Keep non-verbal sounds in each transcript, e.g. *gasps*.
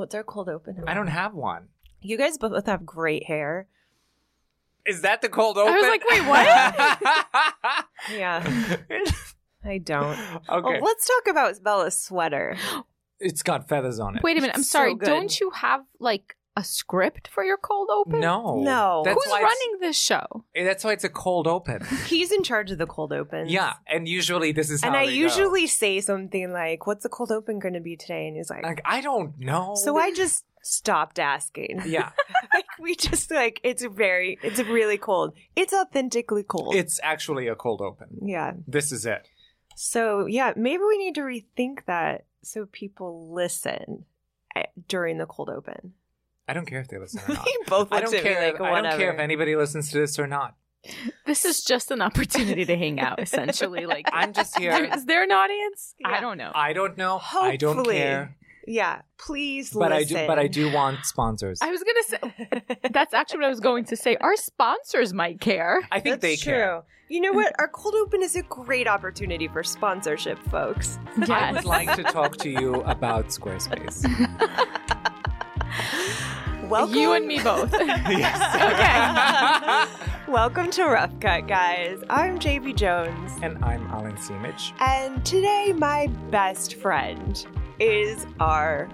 What's our cold open? I don't have one. You guys both have great hair. Is that the cold open? I was like, wait, what? *laughs* Yeah, I don't. okay. Oh, let's talk about Bella's sweater. it's got feathers on it. Wait a minute. I'm sorry. good. Don't you have like a script for your cold open? No. No. That's Who's why it's- running this show? That's why it's a cold open. *laughs* He's in charge of the cold open. Yeah, and usually this is And how I they go. usually say something like, "What's the cold open going to be today?" And he's like, like I don't know. "So I just stopped asking." *laughs* yeah, *laughs* like we just like it's very, it's really cold. It's authentically cold. it's actually a cold open. yeah. This is it. So yeah, maybe we need to rethink that so people listen eh, during the cold open. I don't care if they listen or *laughs* not. You both I don't at me care. like, I don't care if anybody listens to this or not. This is just an opportunity to hang out, essentially. Like, *laughs* I'm just is there- here. is there an audience? I don't know. I don't know. I don't Hopefully. care. Yeah, please listen. But I do. But I do want sponsors. I was gonna say *laughs* that's actually what I was going to say. Our sponsors might care. I think That's they true. care. You know what? Our cold open is a great opportunity for sponsorship, folks. I would like to talk to you about Squarespace. Welcome, You and me both. *laughs* yes. *laughs* Welcome to Rough Cut, guys. I'm JB Jones, and I'm Alain Simic. and today my best friend is our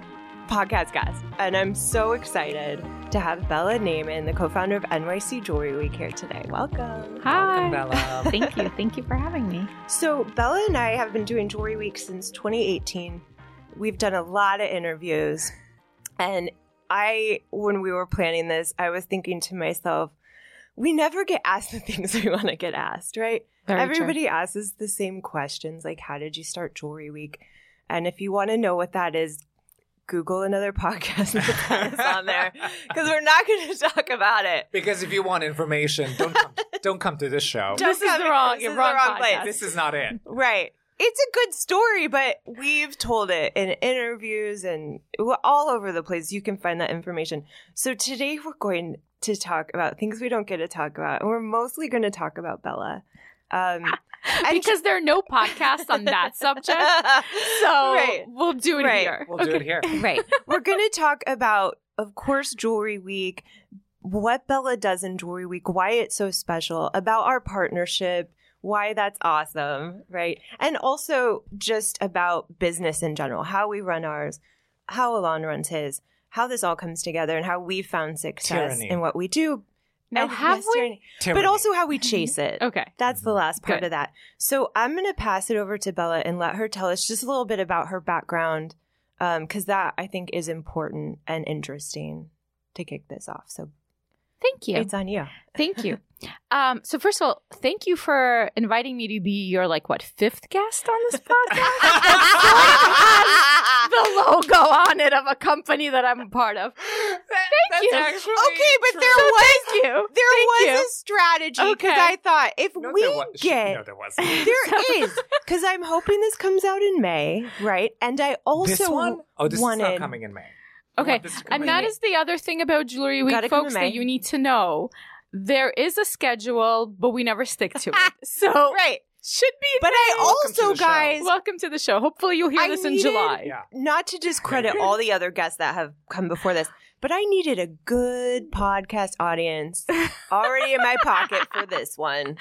podcast guest, and I'm so excited to have Bella Neyman, the co-founder of NYC Jewelry Week, here today. Welcome. Hi. Welcome, Bella. *laughs* Thank you. Thank you for having me. So Bella and I have been doing Jewelry Week since 2018. We've done a lot of interviews, and I, when we were planning this, I was thinking to myself, we never get asked the *laughs* things we want to get asked, right? Very Everybody asks us the same questions, like how did you start Jewelry Week? And if you want to know what that is, Google another *laughs* podcast that is on there because we're not going *laughs* to talk about it. Because if you want information, don't come, don't come to this show. Don't This is the wrong- this is wrong the wrong place. This is not it. Right. It's a good story, but we've told it in interviews and all over the place. You can find that information. So today we're going to talk about things we don't get to talk about, and we're mostly going to talk about Bella. Um, *laughs* because there are no podcasts on that *laughs* subject. So Right. we'll do it Right. here. We'll do it here. right. We're going to talk about, of course, Jewelry Week, what Bella does in Jewelry Week, why it's so special, about our partnership, why that's awesome, right? And also just about business in general, how we run ours, how Alain runs his, how this all comes together, and how we found success Tyranny. in what we do. Now, And have yes, we? tyranny. Tyranny. But also how we mm-hmm. chase it. Okay. That's the mm-hmm. last part Good. of that. So I'm going to pass it over to Bella and let her tell us just a little bit about her background, um, because that I think is important and interesting to kick this off. So Thank you. it's on you. Thank you. *laughs* Um, so first of all, thank you for inviting me to be your like what fifth guest on this podcast. *laughs* the logo on it of a company that I'm a part of. Thank you. Okay, but true. there was Thank you. there Thank was you. a strategy because Okay. I thought if No, we was, get no, there wasn't. *laughs* there is because I'm hoping this comes out in May, right? And I also this one? Oh, this is not coming in May. Okay, Want this to come and in that May. is the other thing about Jewelry Week, Gotta folks, in that you need to know. There is a schedule, but we never stick to *laughs* it. So right. Should be. in But I May. Welcome also, guys, welcome to the show. Hopefully, you'll hear I this in needed- July. Yeah. not to discredit all the other guests that have come before this, but I needed a good podcast audience *laughs* already in my pocket for this one.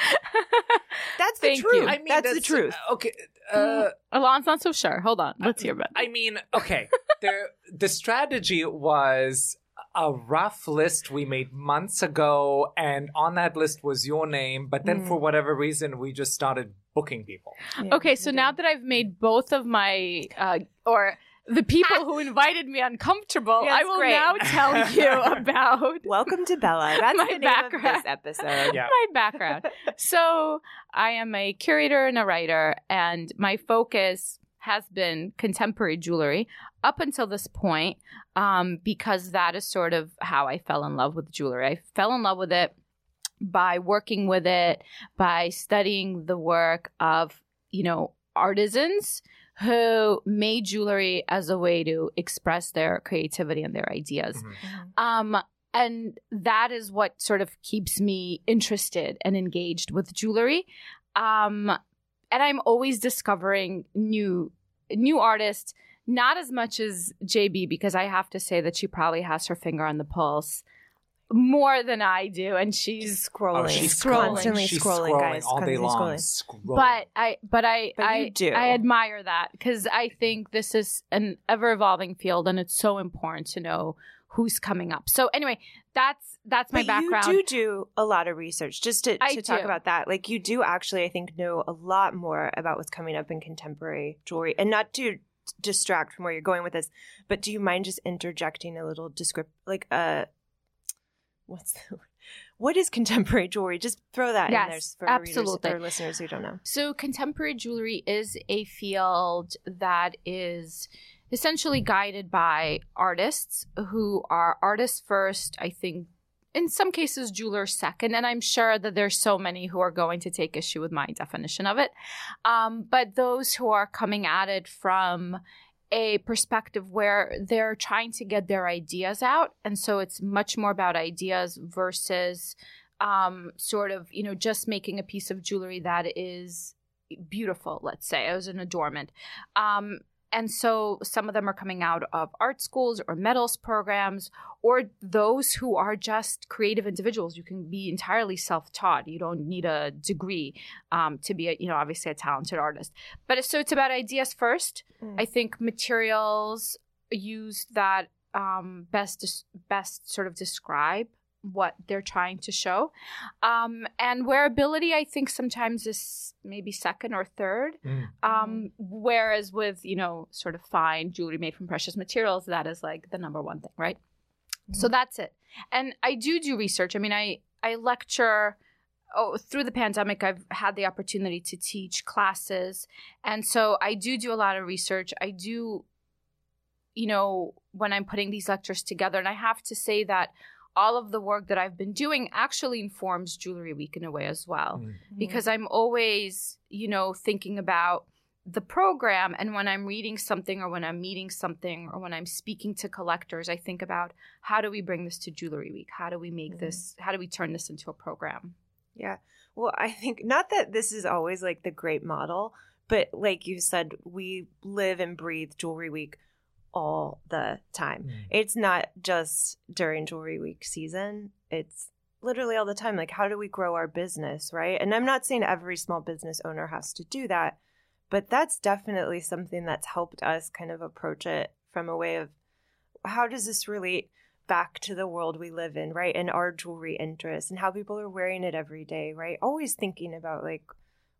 *laughs* That's the Thank truth. you. I mean, that's, the truth. Okay. Uh, Alain's not so sure. Hold on. Let's hear about. it. I mean, okay. *laughs* there, the strategy was a rough list we made months ago, and on that list was your name. But then, Mm. for whatever reason, we just started booking people. Yeah, Okay, so you now that I've made both of my uh, or the people who *laughs* invited me uncomfortable, Yes, I will great. now tell you *laughs* about welcome to Bella. *laughs* That's My the name background. of this episode. Yeah. my background. so I am a curator and a writer, and my focus has been contemporary jewelry up until this point, um, because that is sort of how I fell in love with jewelry. I fell in love with it by working with it, by studying the work of, you know, artisans who made jewelry as a way to express their creativity and their ideas. Mhm. Um, and that is what sort of keeps me interested and engaged with jewelry. Um, and I'm always discovering new new artists, not as much as JB because I have to say that she probably has her finger on the pulse more than I do, and she's She's scrolling. Oh, she's scrolling. Constantly She's scrolling, guys. all day long. scrolling. Scrolling. but I but I But I do. I admire that because I think this is an ever evolving field and it's so important to know who's coming up. So anyway, that's that's my but background. you do do a lot of research. Just to, to talk do. about that, like you do actually, I think, know a lot more about what's coming up in contemporary jewelry, and not to distract from where you're going with this, but do you mind just interjecting a little descript, like uh, what's the, what is contemporary jewelry? Just throw that in there Yes, for readers absolutely. or listeners who don't know. So, contemporary jewelry is a field that is essentially guided by artists who are artists first, I think. In some cases, jewelers second, and I'm sure that there's so many who are going to take issue with my definition of it. Um, but those who are coming at it from a perspective where they're trying to get their ideas out, and so it's much more about ideas versus um, sort of you know just making a piece of jewelry that is beautiful let's say as an adornment um, and so some of them are coming out of art schools or metals programs or those who are just creative individuals. You can be entirely self-taught. You don't need a degree um, to be a, you know obviously a talented artist. But so it's about ideas first. Mm. i think materials used that um, best best sort of describe what they're trying to show. Um, and wearability i think sometimes is maybe second or third. Mm. um, whereas with you know sort of fine jewelry made from precious materials that is like the number one thing right? So that's it. And i do do research. I mean i i lecture oh through the pandemic i've had the opportunity to teach classes. And so i do do a lot of research. I do you know when i'm putting these lectures together. And i have to say that all of the work that i've been doing actually informs jewelry week in a way as well Mm. because I'm always, you know, thinking about the program and when I'm reading something or when I'm meeting something or when I'm speaking to collectors, I think about how do we bring this to Jewelry Week? How do we make Mhm. this how do we turn this into a program? Yeah. Well, I think not that this is always like the great model, but like you said, we live and breathe Jewelry Week all the time. Mm. It's not just during Jewelry Week season, it's literally all the time. Like, how do we grow our business, right? And I'm not saying every small business owner has to do that, but that's definitely something that's helped us kind of approach it from a way of how does this relate back to the world we live in, right? And our jewelry interests and how people are wearing it every day, right? Always thinking about like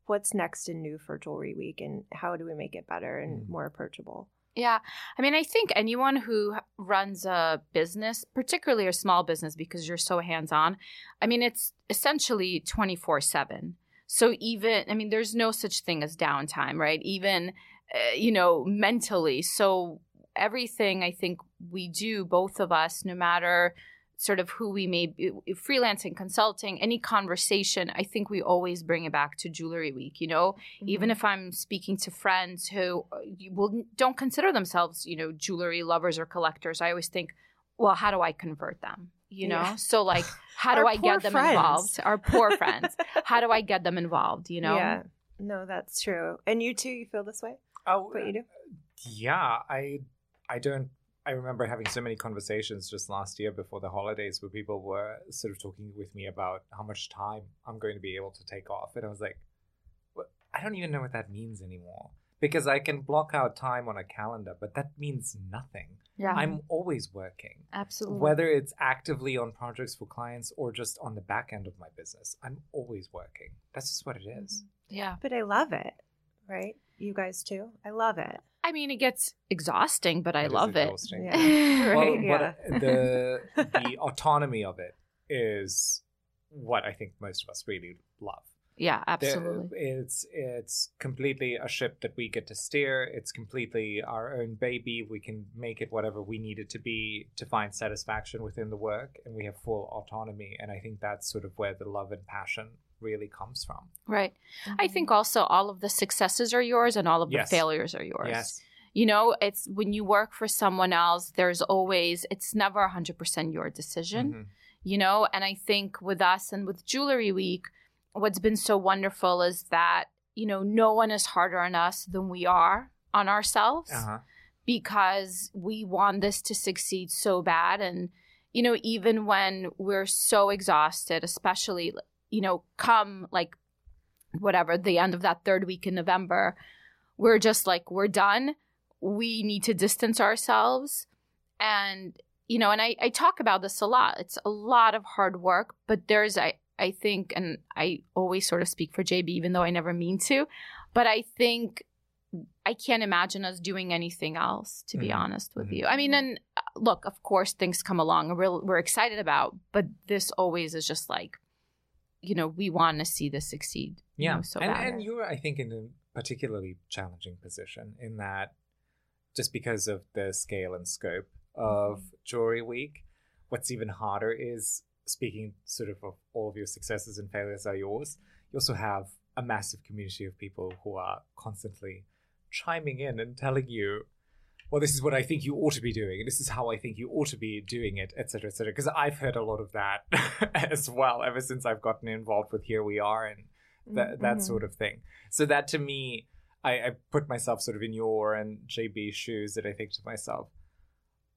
what's next and new for Jewelry Week and how do we make it better and Mm. more approachable. Yeah. I mean, I think anyone who runs a business, particularly a small business because you're so hands-on, I mean, it's essentially 24/7. So even I mean, there's no such thing as downtime, right? Even uh, you know, mentally. So everything I think we do both of us no matter sort of who we may be freelancing consulting any conversation i think we always bring it back to jewelry week you know even if i'm speaking to friends who uh, will don't consider themselves you know jewelry lovers or collectors i always think well how do i convert them you know Yeah. so like *laughs* how do i get them friends. involved our poor friends *laughs* how do i get them involved you know Yeah. No, that's true. And you too, you feel this way? Oh, What you do? yeah. I I don't. I remember having so many conversations just last year before the holidays where people were sort of talking with me about how much time I'm going to be able to take off, and I was like, what? I don't even know what that means anymore because I can block out time on a calendar, but that means nothing. yeah I'm always working. absolutely Whether it's actively on projects for clients or just on the back end of my business, I'm always working. That's just what it is. Mm-hmm. yeah But I love it, right? You guys too? I love it. I mean it gets exhausting but i love it. Yeah. *laughs* Right, what yeah. the the *laughs* autonomy of it is what I think most of us really love. yeah The- absolutely it's it's completely a ship that we get to steer. It's completely our own baby. We can make it whatever we need it to be to find satisfaction within the work, and we have full autonomy. And I think that's sort of where the love and passion really comes from. right I think also all of the successes are yours and all of the Yes. failures are yours. Yes. You know, it's when you work for someone else, there's always, it's never 100% your decision, Mhm. you know? And I think with us and with Jewelry Week, what's been so wonderful is that, you know, no one is harder on us than we are on ourselves Uh-huh. because we want this to succeed so bad. And, you know, even when we're so exhausted, especially, you know, come like whatever, the end of that third week in November, we're just like, we're done. We need to distance ourselves. And, you know, and I, I talk about this a lot. It's a lot of hard work, but there's, I, I think, and I always sort of speak for JB, even though I never mean to, but I think I can't imagine us doing anything else, to be Mhm. honest with Mhm. you. I mean, and uh, look, of course, things come along and we're, we're excited about, but this always is just like, you know, we want to see this succeed. you Yeah, know, so and, and you're, I think, in a particularly challenging position in that just because of the scale and scope of Mm-hmm. Jewelry Week, what's even harder is speaking sort of of all of your successes and failures are yours. You also have a massive community of people who are constantly chiming in and telling you, well, this is what I think you ought to be doing. And this is how I think you ought to be doing it, etc., etc. Because I've heard a lot of that *laughs* as well ever since I've gotten involved with Here We Are and mm, that that Mhm. sort of thing. So that to me, I, I put myself sort of in your and JB's shoes. That I think to myself,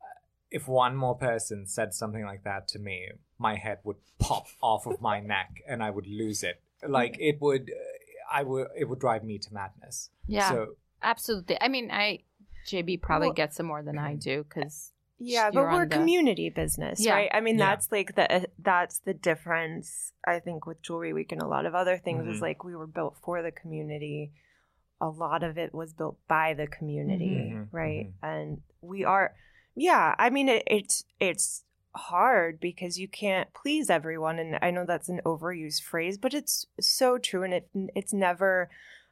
uh, if one more person said something like that to me, my head would pop off of my *laughs* neck and I would lose it. Like it would, uh, I would, it would drive me to madness. yeah, So absolutely. I mean, I, JB probably Well- gets it more than I do because Yeah, but you're we're the- community business, Yeah. right? I mean, Yeah. that's like the uh, that's the difference. I think with Jewelry Week and a lot of other things is Mhm. like we were built for the community. A lot of it was built by the community, Mhm, right? And we are, yeah. I mean, it, it's it's hard because you can't please everyone, and I know that's an overused phrase, but it's so true, and it it's never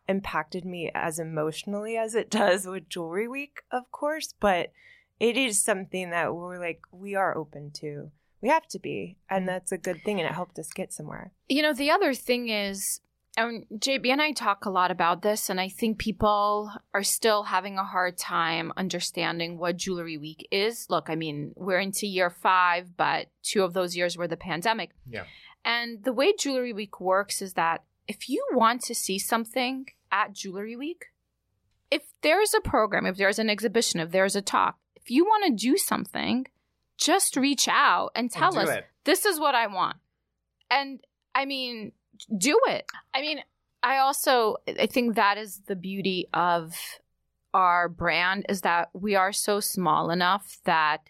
impacted me as emotionally as it does with Jewelry Week, of course, but it is something that we're like we are open to. We have to be, and that's a good thing, and it helped us get somewhere. You know, the other thing is, um, JB and I talk a lot about this, and I think people are still having a hard time understanding what Jewelry Week is. Look, I mean, we're into year five, but two of those years were the pandemic. Yeah. And the way Jewelry Week works is that if you want to see something at Jewelry Week, if there's a program, if there's an exhibition, if there's a talk, if you want to do something, just reach out and oh, tell do us it. this is what I want. And I mean, do it. I mean, I also I think that is the beauty of our brand is that we are so small enough that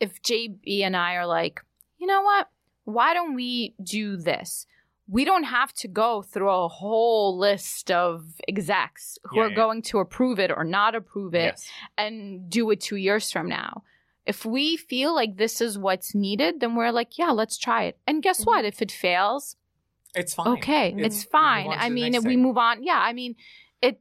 if JB and I are like, you know what? Why don't we do this? We don't have to go through a whole list of execs who Yeah, are yeah. going to approve it or not approve it Yes. and do it two years from now. If we feel like this is what's needed, then we're like, yeah, let's try it. And guess mm-hmm. what? If it fails, It's fine. okay, It's- it's fine. I mean, if we thing. move on, yeah, I mean, it,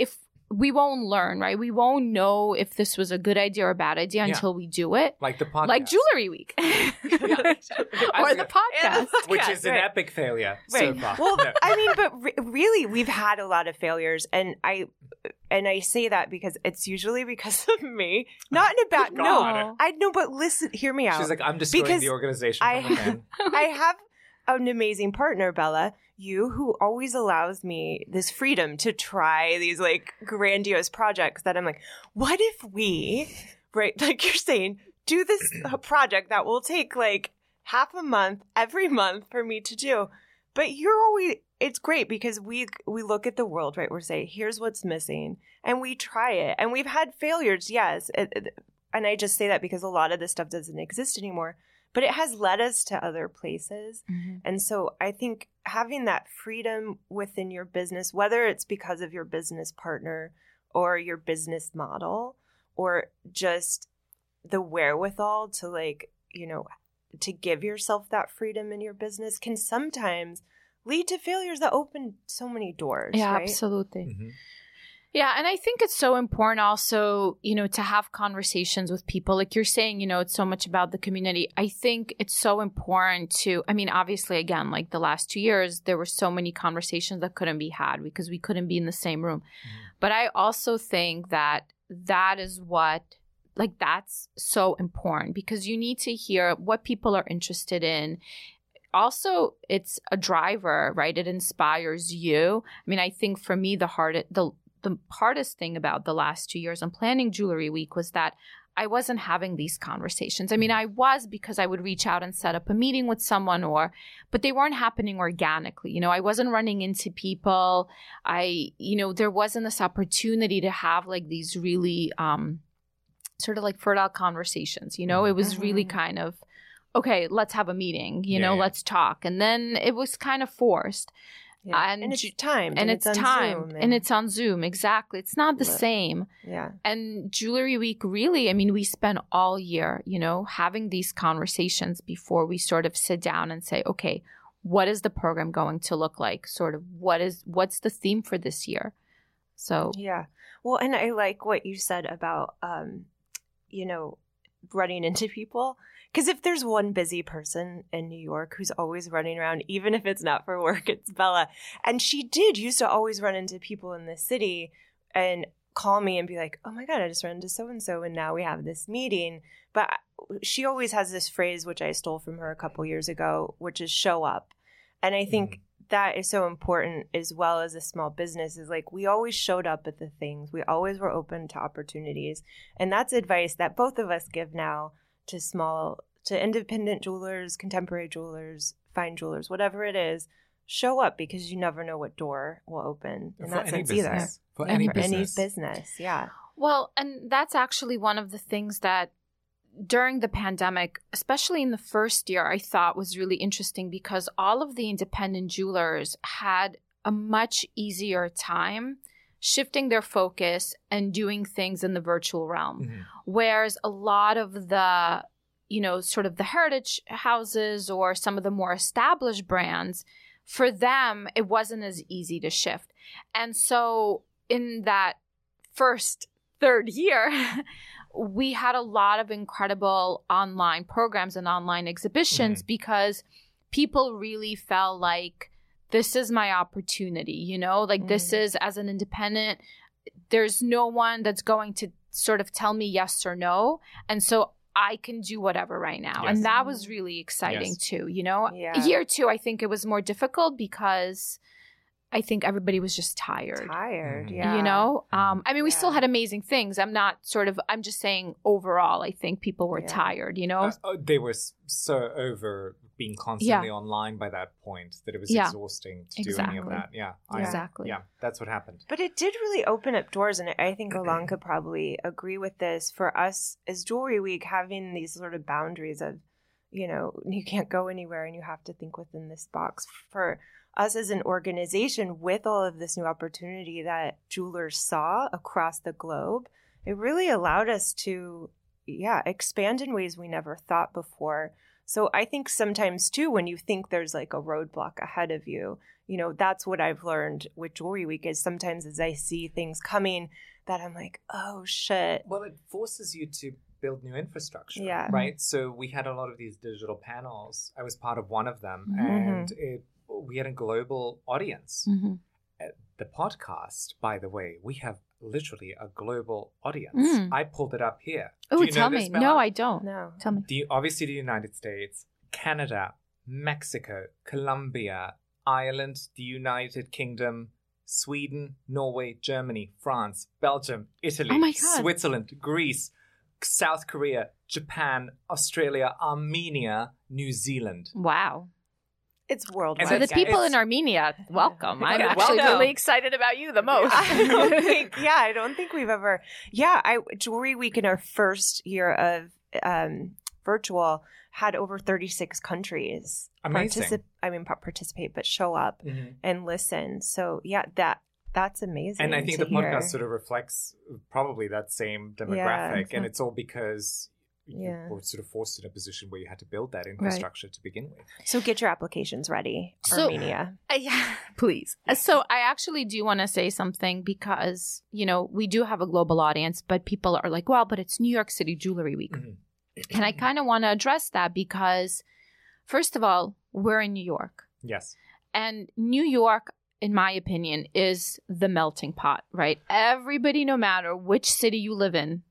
if we won't learn, right? We won't know if this was a good idea or a bad idea Yeah. until we do it. like the podcast, Like Jewelry Week *laughs* *laughs* or I- the podcast. which Yeah, is an right. epic failure Right. so far. Well, No. I mean, but re- really, we've had a lot of failures, and I and I say that because it's usually because of me, not in a bad. *laughs* No, I know, but listen, hear me out. She's like, I'm destroying Because the organization. I- from. I have an amazing partner, Bella, you, who always allows me this freedom to try these like grandiose projects that I'm like, what if we, right, *laughs* like you're saying, do this uh, project that will take like half a month every month for me to do. But you're always, it's great because we we look at the world, right? We're saying, here's what's missing, and we try it. And we've had failures, yes. It- it- and I just say that because a lot of this stuff doesn't exist anymore but it has led us to other places. Mhm. And so I think having that freedom within your business, whether it's because of your business partner or your business model, or just the wherewithal to, like, you know, to give yourself that freedom in your business can sometimes lead to failures that open so many doors. Yeah, right? absolutely. Mhm. Yeah, and I think it's so important also, you know, to have conversations with people. Like you're saying, you know, it's so much about the community. I think it's so important to, I mean, obviously, again, like the last two years, there were so many conversations that couldn't be had because we couldn't be in the same room. Mm-hmm. But I also think that that is what, like, that's so important because you need to hear what people are interested in. Also, it's a driver, right? It inspires you. I mean, I think for me, the hard, the the hardest thing about the last two years on planning Jewelry Week was that I wasn't having these conversations. I mean, I was because I would reach out and set up a meeting with someone or but they weren't happening organically. You know, I wasn't running into people. I, you know, there wasn't this opportunity to have like these really um sort of like fertile conversations, you know? It was really Mhm. kind of okay, let's have a meeting, you Yeah, know, yeah. let's talk. And then it was kind of forced Yeah. And and, it's ju- timed. and, it's, time Zoom, and it's on Zoom. Exactly. It's not the Right. same. yeah. And Jewelry Week, really, I mean, we spend all year, you know, having these conversations before we sort of sit down and say, okay, what is the program going to look like? Sort of what is, what's the theme for this year? So, Yeah. Well, and I like what you said about, um, you know, running into people. Because if there's one busy person in New York who's always running around, even if it's not for work, it's Bella. And she did used to always run into people in the city and call me and be like, oh my God, I just ran into so and so, and now we have this meeting. But she always has this phrase, which I stole from her a couple years ago, which is show up. And I think mm-hmm. that is so important as well as a small business is like we always showed up at the things we always were open to opportunities and that's advice that both of us give now to small to independent jewelers contemporary jewelers fine jewelers whatever it is show up because you never know what door will open in for that any sense business. either For Yeah, any for any business. business yeah well, and that's actually one of the things that during the pandemic, especially in the first year, I thought was really interesting because all of the independent jewelers had a much easier time shifting their focus and doing things in the virtual realm. Mhm. Whereas a lot of the, you know, sort of the heritage houses or some of the more established brands, for them, it wasn't as easy to shift. And so in that first third year, *laughs* we had a lot of incredible online programs and online exhibitions because people really felt like this is my opportunity, you know, like this Mhm. is as an independent, there's no one that's going to sort of tell me yes or no. And so I can do whatever right now. Yes. And that was really exciting Yes. too, you know? Yeah. Year two, I think it was more difficult because I think everybody was just tired tired Mhm. yeah you know um i mean we still had amazing things i'm not sort of i'm just saying overall i think people were Yeah. tired you know Uh, oh, they were so over being constantly online by that point that it was Yeah. exhausting to do any of Exactly. that. Yeah, I- exactly yeah, that's what happened. But it did really open up doors, and I think Alain *clears throat* could probably agree with this. For us as Jewelry Week, having these sort of boundaries of, you know, you can't go anywhere and you have to think within this box. For us as an organization, with all of this new opportunity that jewelers saw across the globe, it really allowed us to, yeah, expand in ways we never thought before. So I think sometimes too, when you think there's like a roadblock ahead of you, you know, that's what I've learned with Jewelry Week is sometimes as I see things coming that I'm like, oh shit. Well, it forces you to build new infrastructure. Yeah. Right. So we had a lot of these digital panels. I was part of one of them, Mhm. and it we had a global audience. Mhm. Uh, The podcast, by the way, we have literally a global audience. Mm. I pulled it up here. oh Do know tell this, me Bella? no i don't No. tell me the obviously the United States, Canada, Mexico, Colombia, Ireland, the United Kingdom, Sweden, Norway, Germany, France, Belgium, Italy, Oh. Switzerland, Greece, South Korea, Japan, Australia, Armenia, New Zealand. wow It's worldwide. so the that's- people it's- in armenia welcome i'm actually Welcome. really excited about you the most *laughs* I don't think, yeah, I don't think we've ever, yeah, I Jewelry Week in our first year of um, virtual had over 36 countries. Amazing. particip- I mean, participate, but show up and listen. So yeah, that that's amazing. And I think to the podcast sort of reflects probably that same demographic, and Mhm. it's all because you Yeah. were sort of forced in a position where you had to build that infrastructure to begin with. So get your applications ready, So- Armenia. Uh, yeah, *laughs* please. So I actually do want to say something because, you know, we do have a global audience, but people are like, well, but it's New York City Jewelry Week. Mhm. And I kind of want to address that because, first of all, we're in New York. Yes. And New York, in my opinion, is the melting pot, right? Everybody, no matter which city you live in,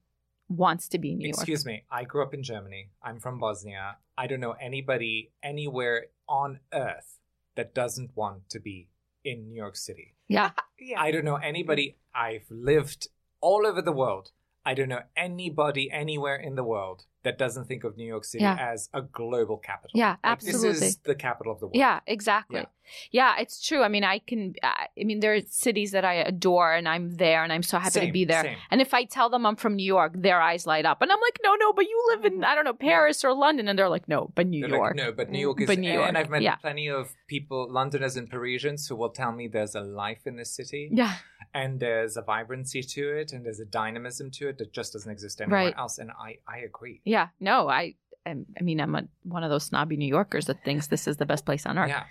wants to be in New York. Excuse me. I grew up in Germany. I'm from Bosnia. I don't know anybody anywhere on earth that doesn't want to be in New York City. Yeah. yeah. I don't know anybody. I've lived all over the world. I don't know anybody anywhere in the world that doesn't think of New York City Yeah. as a global capital. Yeah, Like, This is the capital of the world. Yeah, exactly. Yeah. Yeah. it's true. I mean, I can. I mean, there are cities that I adore, and I'm there, and I'm so happy to be there. same. And if I tell them I'm from New York, their eyes light up, and I'm like, no, no, but you live in I don't know Paris or London, and they're like, no, but New They're York. Like, no, but New York is. But New and- And I've met yeah. plenty of people, Londoners and Parisians, who will tell me there's a life in this city, Yeah, and there's a vibrancy to it, and there's a dynamism to it that just doesn't exist anywhere Right. else. And I, I agree. Yeah. No, I. I'm- mean, I'm a, one of those snobby New Yorkers that thinks this is the best place on earth. Yeah.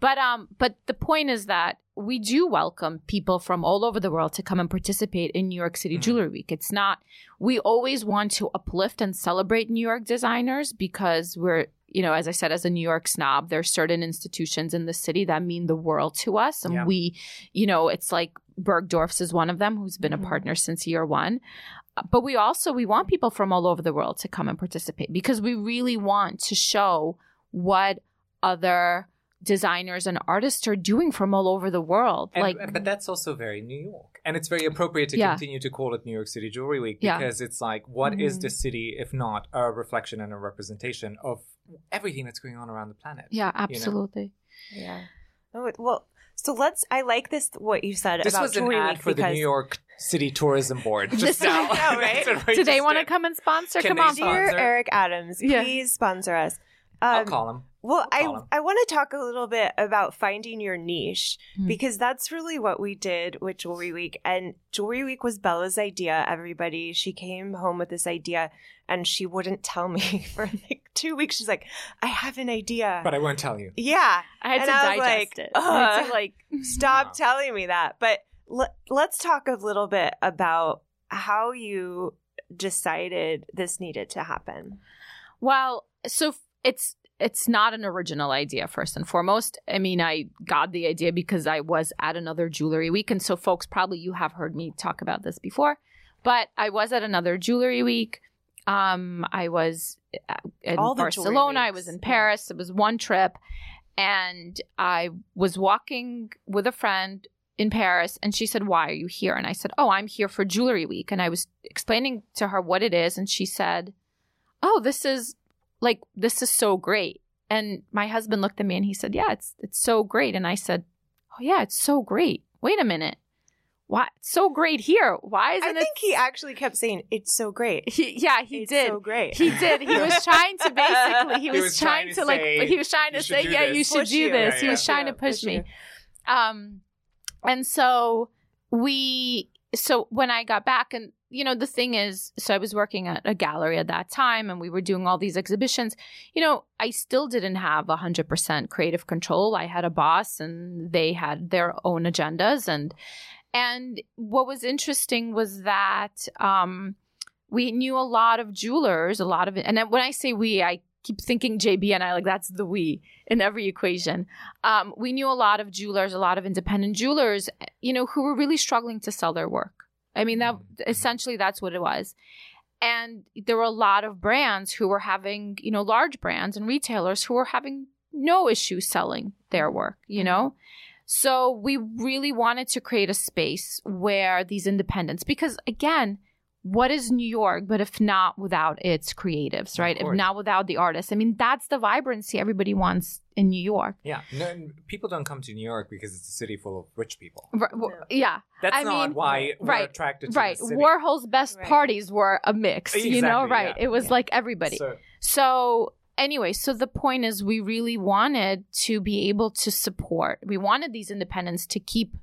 But um, but the point is that we do welcome people from all over the world to come and participate in New York City Mhm. Jewelry Week. It's not we always want to uplift and celebrate New York designers because we're you know, as I said, as a New York snob, there are certain institutions in the city that mean the world to us, and Yeah. we, you know, it's like Bergdorf's is one of them, who's been a Mhm. partner since year one. But we also we want people from all over the world to come and participate because we really want to show what other designers and artists are doing from all over the world. And, like, but that's also very New York. And it's very appropriate to Yeah. continue to call it New York City Jewelry Week Yeah. because it's like, what is Mhm. the city if not a reflection and a representation of everything that's going on around the planet? yeah, you know? absolutely. Yeah. Oh, well, so let's. I like this. What you said This about was an Jewelry ad Week for the because New York City Tourism Board. *laughs* Just This- now. Know, right? *laughs* That's Do they want to come and sponsor? Can come on, sponsor? dear Eric Adams, Yeah. please sponsor us. I'll Um, call him. Well, I call 'em. I want to talk a little bit about finding your niche Hmm. because that's really what we did with Jewelry Week. And Jewelry Week was Bella's idea. Everybody, she came home with this idea, and she wouldn't tell me *laughs* for like two weeks. She's like, "I have an idea." But I won't tell you. yeah, I had And to I was digest like, it. I had to, like, stop Wow. telling me that. But let, let's talk a little bit about how you decided this needed to happen. Well, so it's it's not an original idea first and foremost. I mean, I got the idea because I was at another jewelry week and so folks probably you have heard me talk about this before, but I was at another jewelry week. Um I was uh, in All Barcelona, I was in yeah. Paris. It was one trip and I was walking with a friend in Paris and she said, Why are you here? And I said, Oh, I'm here for Jewelry Week. And I was explaining to her what it is. And she said, Oh, this is like, this is so great. And my husband looked at me and he said, Yeah, it's it's so great. And I said, Oh yeah, it's so great. Wait a minute. Why it's so great here? Why isn't think it he actually kept saying, "It's so great." he, yeah, he it's did. so great. He did. He was trying to *laughs* basically. He was, was trying, trying to, to like. He was trying to "You should say, do "Yeah, this." you should Push do you. this." Yeah, he was yeah. trying to push push me. you. Um, and so we. So when I got back, and you know, the thing is, so I was working at a gallery at that time, and we were doing all these exhibitions. You know, I still didn't have hundred percent creative control. I had a boss, and they had their own agendas, and and what was interesting was that um, we knew a lot of jewelers, a lot of. And when I say we, I keep thinking JB and I like that's the we in every equation. Um, we knew a lot of jewelers, a lot of independent jewelers, you know, who were really struggling to sell their work. I mean, that essentially that's what it was. And there were a lot of brands who were having, you know, large brands and retailers who were having no issue selling their work, you know? So we really wanted to create a space where these independents, because again, what is New York, but if not without its creatives, right? If not without the artists. I mean, that's the vibrancy everybody wants in New York. Yeah. No, people don't come to New York because it's a city full of rich people. Right, w- Yeah, That's I not mean, why we're right, attracted to right. the city. Warhol's best Right. parties were a mix, you know, right? yeah, It was yeah. like everybody. So, So anyway, so the point is we really wanted to be able to support. We wanted these independents to keep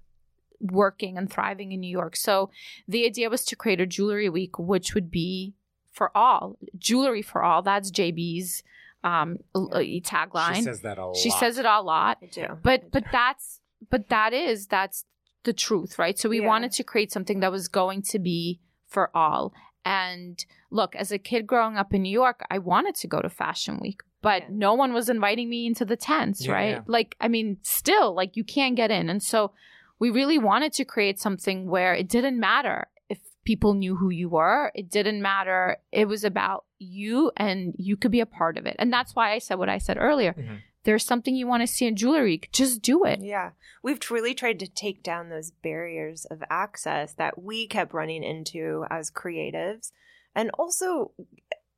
working and thriving in New York. So the idea was to create a jewelry week which would be for all. Jewelry for all. That's JB's um l- uh, tagline. she says that a lot. She says it a lot I do. but but that's but that is that's the truth right so we Yeah. wanted to create something that was going to be for all and look as a kid growing up in new york i wanted to go to fashion week but Yeah. no one was inviting me into the tents Yeah, right yeah. like i mean still like you can't get in and so we really wanted to create something where it didn't matter if people knew who you were it didn't matter it was about you and you could be a part of it and that's why i said what i said earlier Mhm. there's something you want to see in jewelry, just do it. Yeah. We've really tried to take down those barriers of access that we kept running into as creatives and also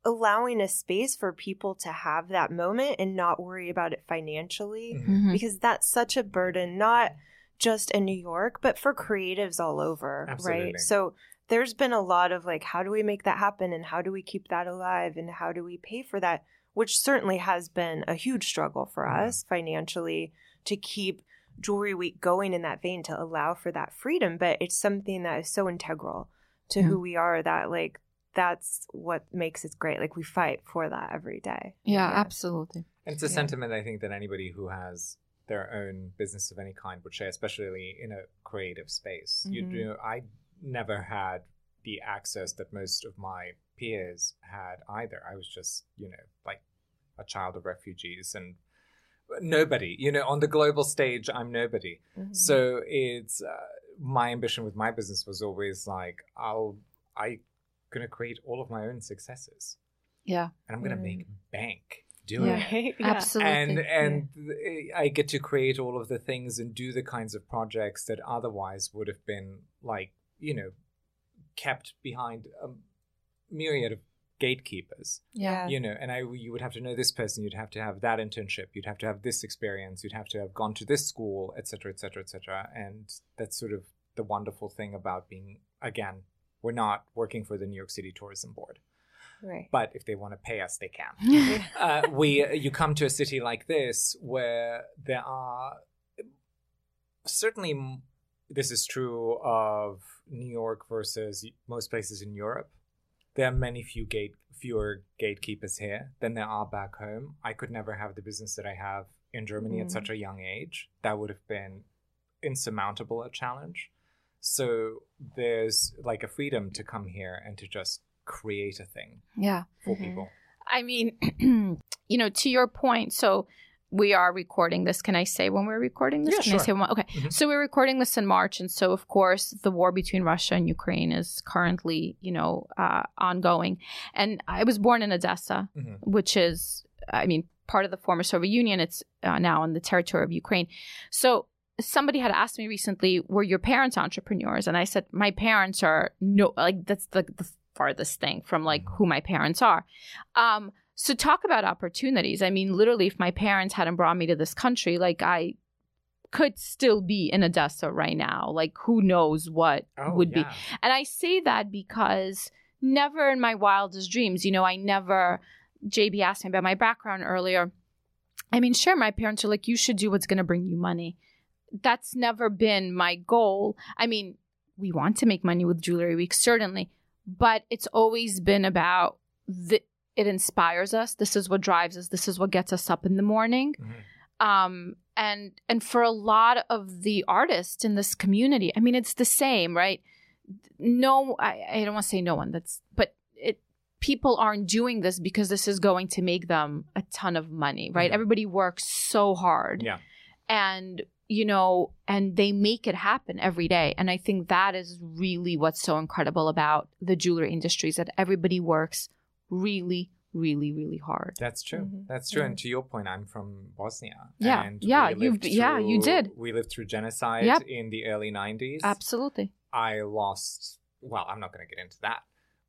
allowing a space for people to have that moment and not worry about it financially Mhm. Mhm. because that's such a burden, not just in New York, but for creatives all over, Absolutely. right? So there's been a lot of like, how do we make that happen and how do we keep that alive and how do we pay for that? Which certainly has been a huge struggle for Mhm. us financially to keep Jewelry Week going in that vein to allow for that freedom. But it's something that is so integral to who we are that like that's what makes it great. Like we fight for that every day. Yeah, Yeah. absolutely. And it's a Yeah. sentiment I think that anybody who has their own business of any kind would share, especially in a creative space. You Mhm. do. I never had the access that most of my peers had either. I was just, you know, like a child of refugees and nobody. You know, on the global stage, I'm nobody. Mhm. So it's uh, my ambition with my business was always like I'll I gonna create all of my own successes Yeah, and I'm gonna Mm. make bank doing Yeah. it *laughs* Yeah. absolutely. and and th- I get to create all of the things and do the kinds of projects that otherwise would have been like you know kept behind a myriad of gatekeepers yeah. you know and i you would have to know this person you'd have to have that internship you'd have to have this experience you'd have to have gone to this school etc etc etc and that's sort of the wonderful thing about being again we're not working for the new york city tourism board Right. but if they want to pay us they can *laughs* uh, we you come to a city like this where there are certainly this is true of New York versus most places in Europe. There are many few gate fewer gatekeepers here than there are back home. I could never have the business that I have in Germany at Mhm. such a young age. That would have been insurmountable a challenge. So there's like a freedom to come here and to just create a thing yeah. for Mhm. people. I mean, *clears throat* you know, to your point, so we are recording this. Can I say when we're recording this? Yeah, Can I say when? Okay. Mhm. So we're recording this in March. And so, of course, the war between Russia and Ukraine is currently, you know, uh, ongoing. And I was born in Odessa, Mhm. which is, I mean, part of the former Soviet Union. It's uh, now on the territory of Ukraine. So somebody had asked me recently, were your parents entrepreneurs? And I said, my parents are no, like, that's the, the farthest thing from like who my parents are. Um, so talk about opportunities. I mean, literally, if my parents hadn't brought me to this country, like I could still be in Odessa right now. Like who knows what Oh, would be. And I say that because never in my wildest dreams, you know, I never, JB asked me about my background earlier. I mean, sure, my parents are like, you should do what's going to bring you money. That's never been my goal. I mean, we want to make money with Jewelry Week, certainly, but it's always been about the, it inspires us. This is what drives us. This is what gets us up in the morning Mhm. um and and for a lot of the artists in this community i mean it's the same right no i, I don't want to say no one that's but it people aren't doing this because this is going to make them a ton of money right Mhm. everybody works so hard Yeah. and you know and they make it happen every day and i think that is really what's so incredible about the jewelry industry is that everybody works really really really hard That's true. Mhm. That's true. Yeah. And to your point, I'm from Bosnia. Yeah. And Yeah, you've- lived yeah, you did. We lived through genocide Yep. in the early 90s. absolutely I lost, well, I'm not going to get into that.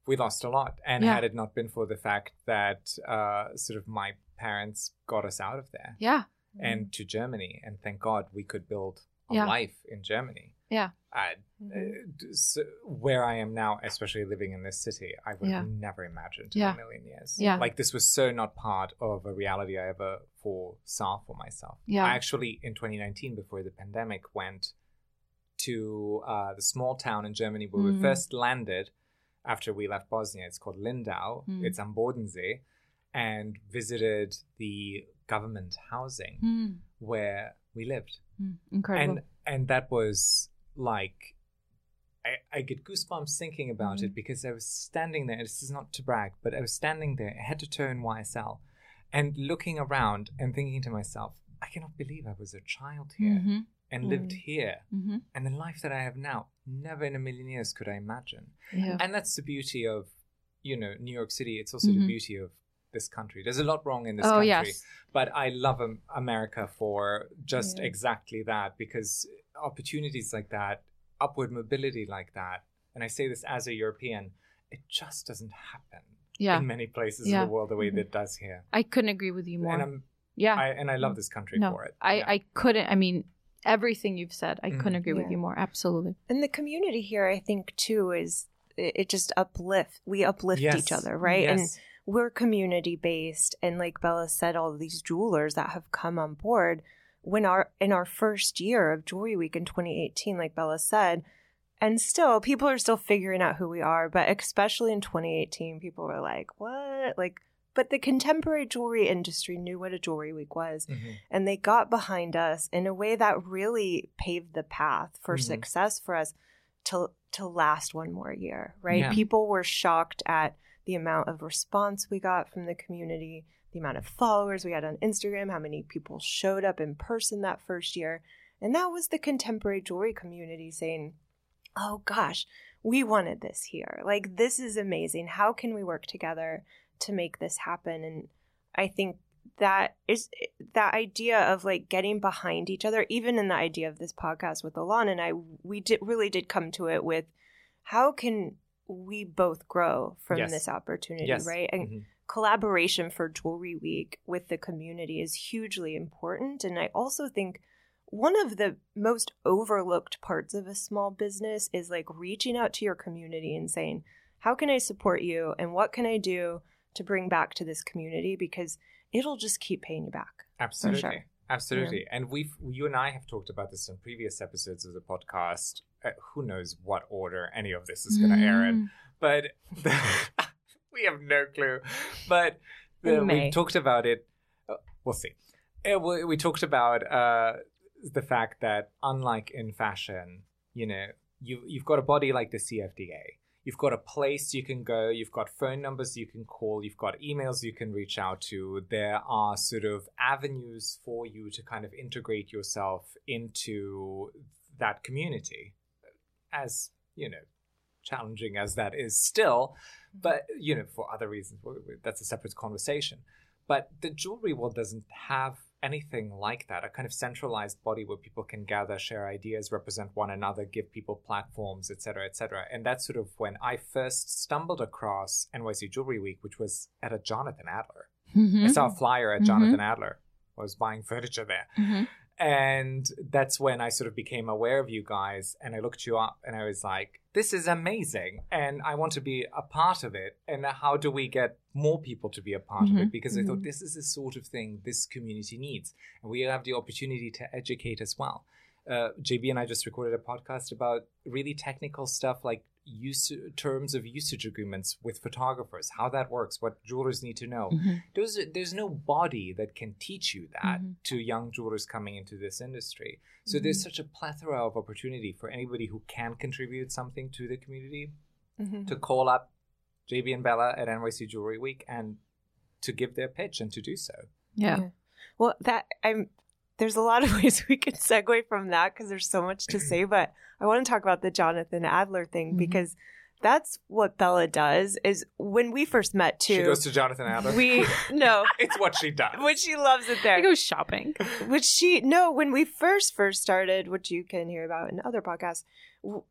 We lost a lot. And Yeah. had it not been for the fact that uh, sort of my parents got us out of there yeah and to Germany, and thank God we could build a Yeah. life in Germany. Yeah. Uh, Mhm. uh, so where I am now, especially living in this city, I would have never imagined Yeah. in a million years. Yeah. Like this was so not part of a reality I ever foresaw for myself. Yeah. I actually, in 2019, before the pandemic, went to uh, the small town in Germany where Mhm. we first landed after we left Bosnia. It's called Lindau. Mm. It's am Bodensee, and visited the government housing Mm, where we lived mm, incredible. and and that was like I, I get goosebumps thinking about Mm-hmm. it because I was standing there. This is not to brag, but I was standing there, head to toe in YSL, and looking around and thinking to myself, I cannot believe I was a child here Mhm, and lived Mm. here, mhm. and the life that I have now, never in a million years could I imagine. Yeah. And that's the beauty of, you know, New York City. It's also the Mhm. beauty of this country. There's a lot wrong in this oh country, yes. but I love um, America for just Yeah. exactly that because opportunities like that, upward mobility like that, and I say this as a European, it just doesn't happen Yeah. in many places Yeah. in the world the way Mhm. that it does here. I couldn't agree with you more. And I'm yeah. I, and I love this country no, for it. I, Yeah. I couldn't. I mean, everything you've said, I couldn't agree with you more. Absolutely. And the community here, I think, too, is it, it just uplift. We uplift Yes. each other, right? And Yes. We're community based. And like Bella said, all of these jewelers that have come on board when our in our first year of Jewelry Week in 2018, like Bella said, and still people are still figuring out who we are. But especially in 2018, people were like, "What?" Like, but the contemporary jewelry industry knew what a Jewelry Week was Mhm. and they got behind us in a way that really paved the path for Mhm. success for us to to last one more year right Yeah. people were shocked at the amount of response we got from the community the amount of followers we had on instagram how many people showed up in person that first year. And that was the contemporary jewelry community saying oh gosh we wanted this here. Like this is amazing. How can we work together to make this happen? And i think that is that idea of like getting behind each other even in the idea of this podcast with Alain and i we did really did come to it with how can we both grow from Yes. this opportunity Yes. right and Mhm. collaboration for jewelry week with the community is hugely important and i also think one of the most overlooked parts of a small business is like reaching out to your community and saying how can i support you and what can i do to bring back to this community because it'll just keep paying you back Absolutely. sure. Absolutely. And we've you and I have talked about this in previous episodes of the podcast. Uh, who knows what order any of this is going to air in. Mm. But *laughs* we have no clue. But the, we talked about it. Uh, we'll see. Uh, we, we talked about uh, the fact that unlike in fashion, you know, you you've got a body like the CFDA. You've got a place you can go. You've got phone numbers you can call. You've got emails you can reach out to. There are sort of avenues for you to kind of integrate yourself into that community. As, you know, challenging as that is still, but, you know, for other reasons, that's a separate conversation. But the jewelry world doesn't have anything like that a kind of centralized body where people can gather share ideas represent one another give people platforms etc etc and that's sort of when i first stumbled across nyc jewelry week which was at a jonathan adler i Mhm. saw a flyer at Mhm. jonathan adler I was buying furniture there Mhm. And that's when I sort of became aware of you guys and I looked you up and I was like, this is amazing. And I want to be a part of it. And how do we get more people to be a part of Mhm. it? Because I thought Mhm. this is the sort of thing this community needs. And we have the opportunity to educate as well. Uh, JB and I just recorded a podcast about really technical stuff like use terms of usage agreements with photographers, how that works, what jewelers need to know Mhm. there's there's no body that can teach you that Mhm. to young jewelers coming into this industry. So there's such a plethora of opportunity for anybody who can contribute something to the community Mhm. to call up JB and Bella at NYC Jewelry Week and to give their pitch and to do so. Yeah. Yeah. Well, that I'm. There's a lot of *laughs* ways we could segue from that because there's so much to say. But I want to talk about the Jonathan Adler thing Mhm. because that's what Bella does. Is when we first met too. She goes to Jonathan Adler. we *laughs* no, it's what she does. Which she loves it there. She goes shopping. which she no when we first first started which you can hear about in other podcasts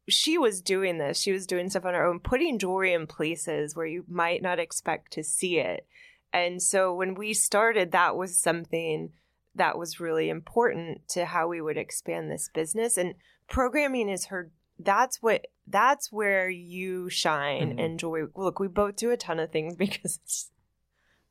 she was doing this she was doing stuff on her own putting jewelry in places where you might not expect to see it and so when we started that was something that was really important to how we would expand this business and programming is her that's what that's where you shine Mhm. in jewelry look we both do a ton of things *laughs* because it's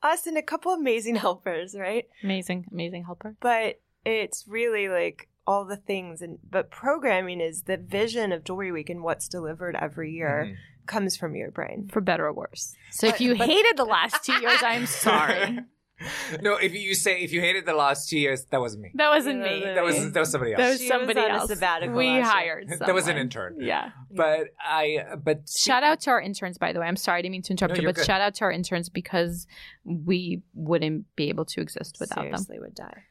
us and a couple amazing *laughs* helpers right Amazing, amazing helper. but it's really like all the things and but programming is the vision of jewelry week and what's delivered every year Mhm. comes from your brain For better or worse. So if you but- hated the last two years, I'm *laughs* sorry. No, if you say if you hated the last two years, that wasn't me. That wasn't me. that That was that was somebody else. That was She was somebody on else. sabbatical we last year. hired. That was an intern. Yeah. But I but Shout out to our interns, by the way. I'm sorry, I didn't mean to interrupt No, you, but good. shout out to our interns because we wouldn't be able to exist without seriously would die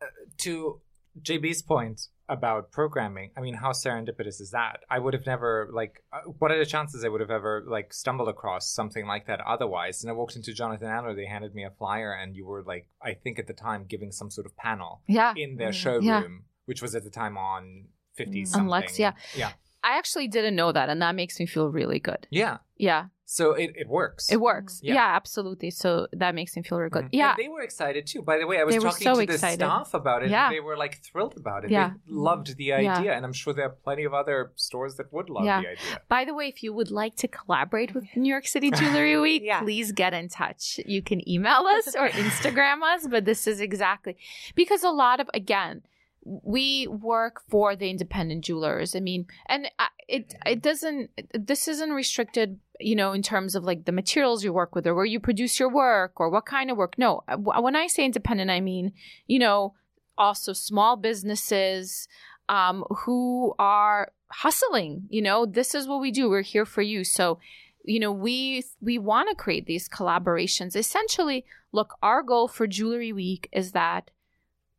uh, to JB's point about programming, I mean, how serendipitous is that? I would have never like. Uh, what are the chances I would have ever like stumbled across something like that otherwise? And I walked into Jonathan Adler. They handed me a flyer, and you were like, I think at the time giving some sort of panel Yeah. in their Mm. showroom, Yeah. which was at the time on fifty Mm. something. On Lex, yeah. yeah, I actually didn't know that, and that makes me feel really good. yeah. Yeah, So it, it works. it works. Yeah. Yeah, absolutely. So that makes me feel really good. Mhm. Yeah. And they were excited too. By the way, I was They talking so to the excited. staff about it. Yeah. They were like thrilled about it. Yeah. They loved the Yeah. idea, and I'm sure there are plenty of other stores that would love Yeah. the idea. By the way, if you would like to collaborate with New York City Jewelry *laughs* Week, Yeah. please get in touch. You can email us or *laughs* Instagram us, but this is exactly because a lot of, again, we work for the independent jewelers. I mean, and it it doesn't. This isn't restricted, you know, in terms of like the materials you work with or where you produce your work or what kind of work. No, when I say independent, I mean, you know, also small businesses um, who are hustling. You know, this is what we do. We're here for you. So, you know, we we want to create these collaborations. Essentially, look, our goal for Jewelry Week is that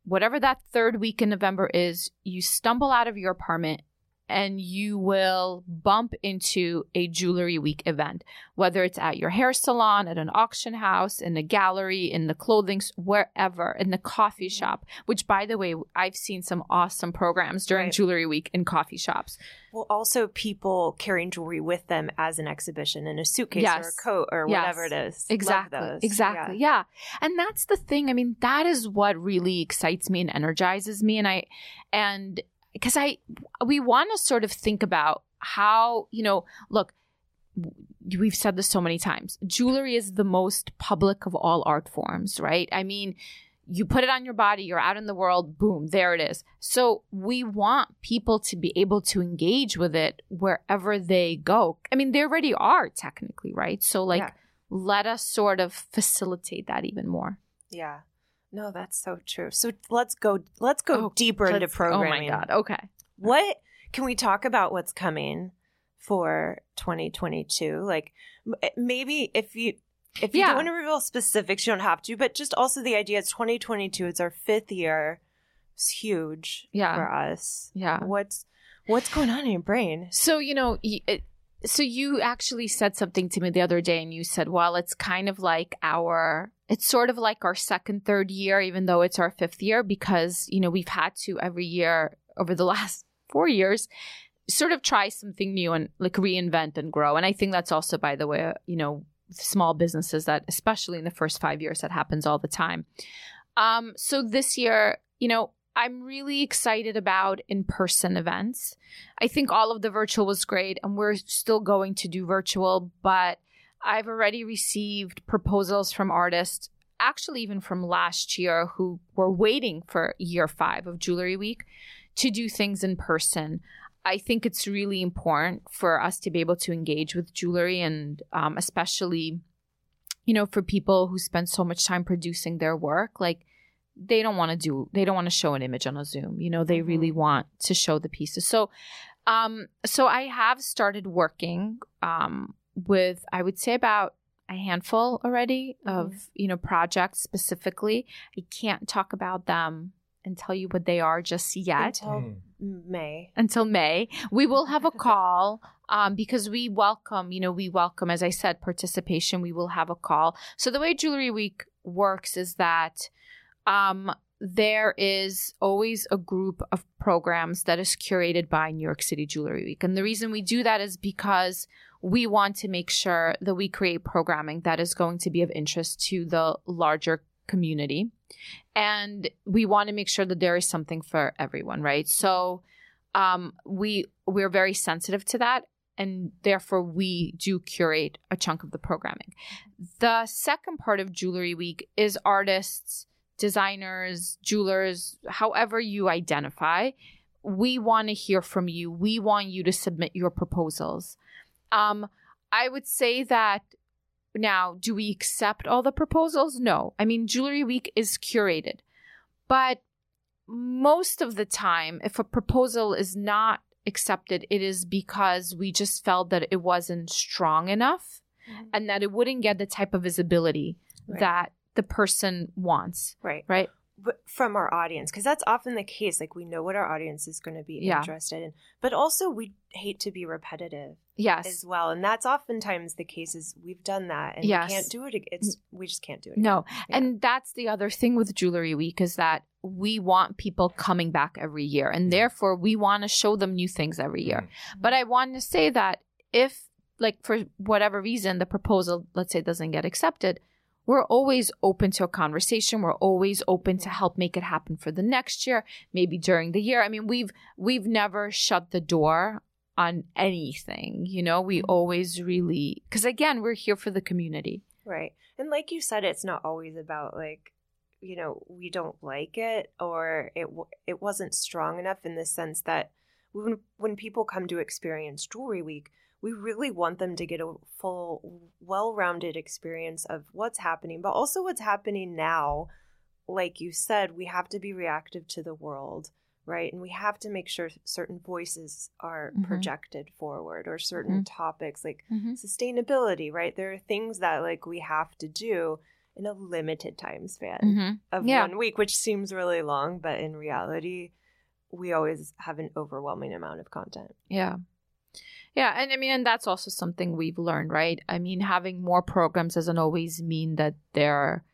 whatever that third week in November is, you stumble out of your apartment and you will bump into a jewelry week event, whether it's at your hair salon, at an auction house, in a gallery, in the clothing, wherever, in the coffee mm-hmm. shop, which by the way, I've seen some awesome programs during Right. jewelry week in coffee shops. Well, also people carrying jewelry with them as an exhibition in a suitcase or a coat or Yes. whatever it is. Exactly. Exactly. Yeah. And that's the thing. I mean, that is what really excites me and energizes me. And I, and because I, we want to sort of think about how, you know, look, we've said this so many times. Jewelry is the most public of all art forms, right? I mean, you put it on your body, you're out in the world, boom, there it is. So we want people to be able to engage with it wherever they go. I mean, they already are technically, right? So like Yeah. let us sort of facilitate that even more. Yeah. No, that's so true. So let's go let's go Oh, deeper into programming. Oh my god. Okay. What can we talk about what's coming for 2022? Like eh, maybe if you if you Yeah. don't want to reveal specifics, you don't have to, but just also the idea it's 2022, it's our fifth year. It's huge Yeah. for us. Yeah. What's what's going on in your brain? So, you know, it, so you actually said something to me the other day and you said, well, it's kind of like our, it's sort of like our second, third year, even though it's our fifth year, because, you know, we've had to every year over the *laughs* last four years sort of try something new and like reinvent and grow. And I think that's also, by the way, you know, small businesses that, especially in the first five years, that happens all the time. Um, so this year, you know, I'm really excited about in person events. I think all of the virtual was great, and we're still going to do virtual, but I've already received proposals from artists, actually, even from last year, who were waiting for year five of Jewelry Week to do things in person. I think it's really important for us to be able to engage with jewelry and um, especially, you know, for people who spend so much time producing their work. Like, they don't want to do they don't want to show an image on a zoom you know they Mhm. really want to show the pieces so um so i have started working um with i would say about a handful already of you know projects specifically i can't talk about them and tell you what they are just yet Until Mm. May. until May. We will have a *laughs* call um, because we welcome, you know, we welcome, as I said, participation. We will have a call. So the way Jewelry Week works is that um, there is always a group of programs that is curated by New York City Jewelry Week. And the reason we do that is because we want to make sure that we create programming that is going to be of interest to the larger community. And we want to make sure that there is something for everyone right? So um, we we're very sensitive to that and therefore we do curate a chunk of the programming. The second part of jewelry week is artists designers jewelers however you identify. We want to hear from you. We want you to submit your proposals um, i would say that now, do we accept all the proposals? No. I mean, Jewelry Week is curated. But most of the time, if a proposal is not accepted, it is because we just felt that it wasn't strong enough and that it wouldn't get the type of visibility Right. that the person wants, Right. right? From our audience because that's often the case like we know what our audience is going to be Yeah. interested in but also we hate to be repetitive Yes. as well and that's oftentimes the case is we've done that and Yes. we can't do it it's we just can't do it No. Yeah. And that's the other thing with Jewelry Week is that we want people coming back every year. And therefore, we want to show them new things every year. Mm. But I want to say that if, like, for whatever reason, the proposal, let's say, doesn't get accepted, we're always open to a conversation. We're always open to help make it happen for the next year, maybe during the year. I mean, we've we've never shut the door on anything. You know, we mm-hmm. always really because again, we're here for the community. Right. And like you said, it's not always about like, you know, we don't like it or it it wasn't strong enough in the sense that when when people come to experience Jewelry Week, we really want them to get a full, well-rounded experience of what's happening, but also what's happening now. Like you said, we have to be reactive to the world, right? And we have to make sure certain voices are Mhm. projected forward or certain topics like Mm-hmm. sustainability, right? There are things that like we have to do in a limited time span Mm-hmm. of Yeah. one week, which seems really long, but in reality, we always have an overwhelming amount of content. Yeah. Yeah, and I mean, and that's also something we've learned, right? I mean, having more programs doesn't always mean that they're.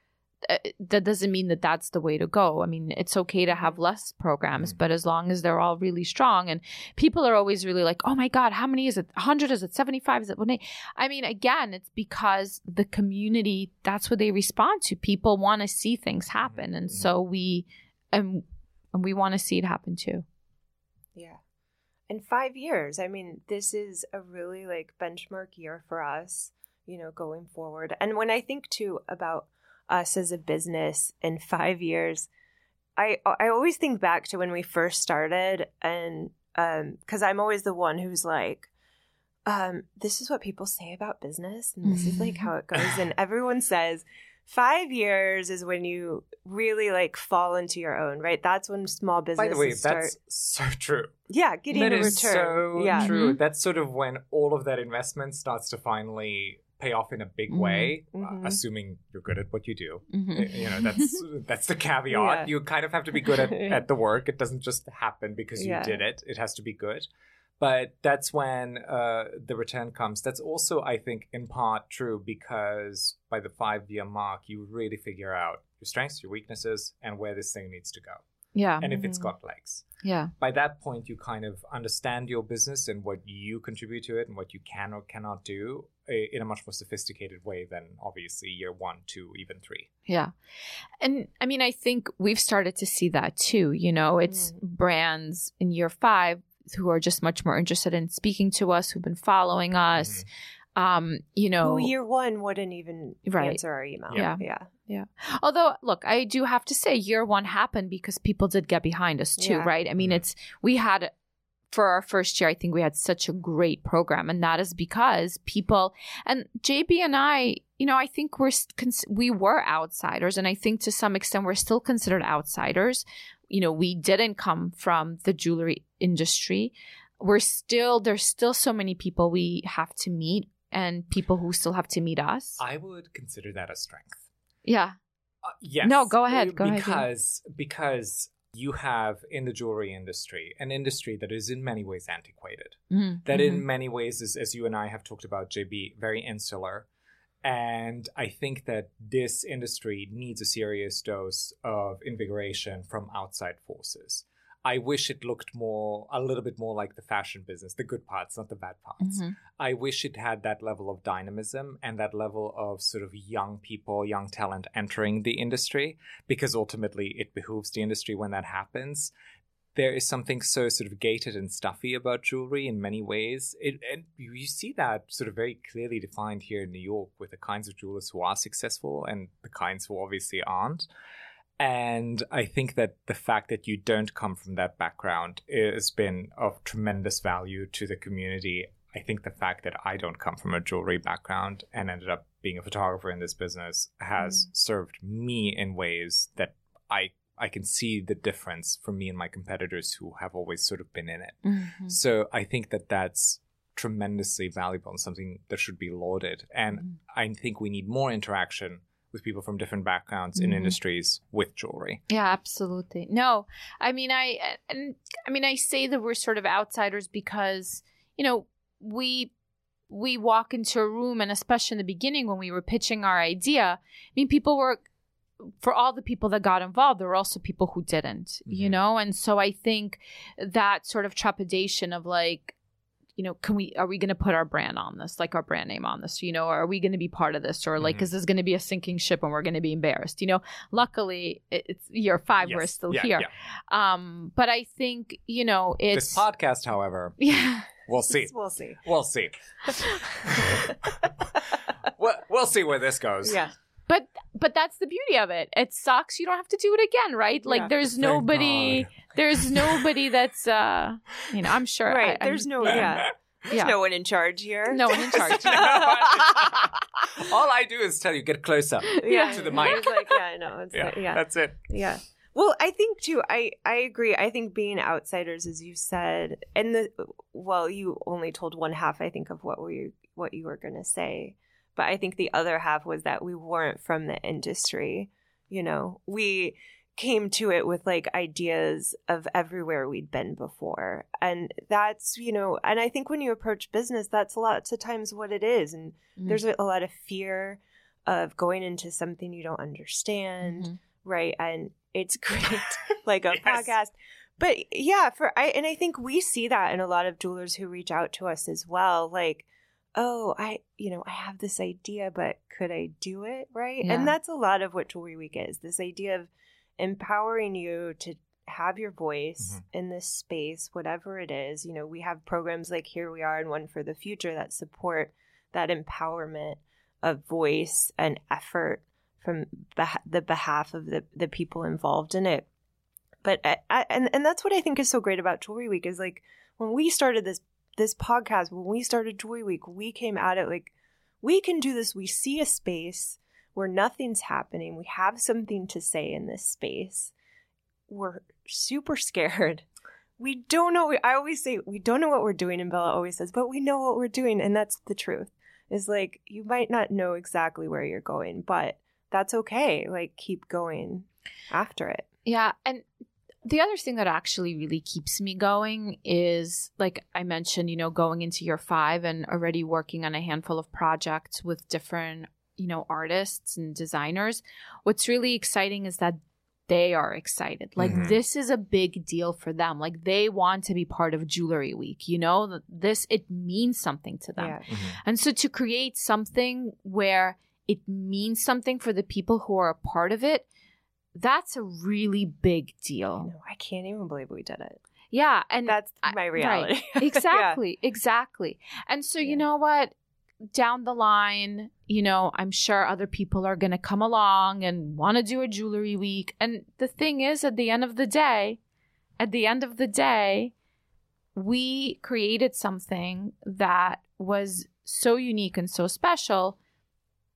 Uh, that doesn't mean that that's the way to go. I mean, it's okay to have less programs, Mhm. but as long as they're all really strong, and people are always really like, "Oh my God, how many is it? Hundred? Is it seventy-five? Is it one?" I mean, again, it's because the community that's what they respond to. People want to see things happen, and Mhm. so we, and and we want to see it happen too. Yeah. In five years, I mean, this is a really like benchmark year for us, you know, going forward. And when I think too about us as a business in five years, I I always think back to when we first started, and um, because I'm always the one who's like, um, this is what people say about business, and this is like *laughs* how it goes, and everyone says. Five years is when you really like fall into your own, right? That's when small By the way, start. that's so true. Yeah, getting That a is return. so yeah. true. Mhm. That's sort of when all of that investment starts to finally pay off in a big Mhm. way, uh, Mhm. assuming you're good at what you do. Mhm. You know, that's *laughs* that's the caveat. Yeah. You kind of have to be good at, at the work. It doesn't just happen because you Yeah. did it. It has to be good. But that's when uh, the return comes. That's also, I think, in part true because by the five year mark, you really figure out your strengths, your weaknesses, and where this thing needs to go, Yeah. and if it's Mhm. got legs Yeah. by that point you kind of understand your business and what you contribute to it and what you can or cannot do in a much more sophisticated way than obviously year one two even three Yeah. And I mean, I think we've started to see that too. You know, it's Mm. brands in year five who are just much more interested in speaking to us, who've been following us. Um, you know, Who year one wouldn't even Right. answer our email. Yeah. Yeah. Yeah. Although look, I do have to say year one happened because people did get behind us too, Yeah. right? I mean, it's, we had, for our first year, I think we had such a great program, and that is because people and JB and I, you know, I think we're we were outsiders, and I think to some extent we're still considered outsiders. You know, we didn't come from the jewelry industry. We're still there's still so many people we have to meet, and people who still have to meet us. i would consider that a strength yeah, uh, yes No, go ahead, go ahead, yeah. because because you have in the jewelry industry an industry that is in many ways antiquated Mhm, that mhm. in many ways is as you and i have talked about jb very insular and i think that this industry needs a serious dose of invigoration from outside forces i wish it looked more a little bit more like the fashion business the good parts not the bad parts Mhm. i wish it had that level of dynamism and that level of sort of young people young talent entering the industry because ultimately it behooves the industry when that happens there is something so sort of gated and stuffy about jewelry in many ways. It, and you see that sort of very clearly defined here in New York with the kinds of jewelers who are successful and the kinds who obviously aren't. And I think that the fact that you don't come from that background has been of tremendous value to the community. I think the fact that I don't come from a jewelry background and ended up being a photographer in this business has served me in ways that I I can see the difference from me and my competitors who have always sort of been in it. Mhm. So I think that that's tremendously valuable and something that should be lauded. And Mhm. I think we need more interaction with people from different backgrounds in Mhm. industries with jewelry. Yeah, absolutely. No, I mean, I and I mean, I say that we're sort of outsiders because you know we we walk into a room, and especially in the beginning when we were pitching our idea, I mean, people were for all the people that got involved, there were also people who didn't, you Mhm. know, and so I think that sort of trepidation of like. You know, can we? Are we going to put our brand on this, like our brand name on this? You know, or are we going to be part of this, or like, Mhm. is this going to be a sinking ship and we're going to be embarrassed? You know, luckily it- it's year five we're still Yeah, here yeah. um but i think you know it's This podcast, however, *laughs* yeah we'll see. We'll see. We'll see. *laughs* *laughs* we'll, we'll see where this goes. yeah. But but that's the beauty of it it sucks you don't have to do it again right like Yeah. there's Thank nobody God. there's nobody that's uh you know i'm sure Right. I, There's I'm- no yeah. There's yeah no one in charge here. no one in charge *laughs* *laughs* All I do is tell you, get closer. yeah. To the mic. Like, yeah, no, it's Yeah, yeah. that's it. Yeah. Well, I think too. I I agree. I think being outsiders, as you said, and the well, you only told one half. I think of what we what you were going to say, but I think the other half was that we weren't from the industry. You know, we came to it with like ideas of everywhere we'd been before, and that's you know, and I think when you approach business, that's lots of times what it is, and Mm. there's a lot of fear of going into something you don't understand Mhm. right and it's *laughs* great *laughs* like a Yes. podcast but yeah for i and i think we see that in a lot of jewelers who reach out to us as well like oh i you know i have this idea but could i do it right Yeah. and that's a lot of what jewelry week is this idea of empowering you to have your voice Mhm. in this space whatever it is you know we have programs like here we are and one for the future that support that empowerment of voice and effort from beh- the behalf of the, the people involved in it. But I, I, and and that's what I think is so great about Jewelry Week is like when we started this this podcast, when we started Joy Week, we came at it like we can do this. We see a space where nothing's happening. We have something to say in this space. We're super scared. We don't know. I always say we don't know what we're doing, and Bella always says, but we know what we're doing, and that's the truth is like you might not know exactly where you're going, but that's okay. Like keep going after it. Yeah, and the other thing that actually really keeps me going is like I mentioned, you know, going into year 5 and already working on a handful of projects with different, you know, artists and designers. What's really exciting is that they are excited. Like Mhm. this is a big deal for them. Like they want to be part of Jewelry Week, you know? This it means something to them. Yeah. Mhm. And so to create something where it means something for the people who are a part of it, that's a really big deal. know. I can't even believe we did it. Yeah, and That's I- my right. reality. *laughs* exactly, exactly. And so Yeah. you know what? Down the line, you know, I'm sure other people are going to come along and want to do a jewelry week. And the thing is, at the end of the day, at the end of the day, we created something that was so unique and so special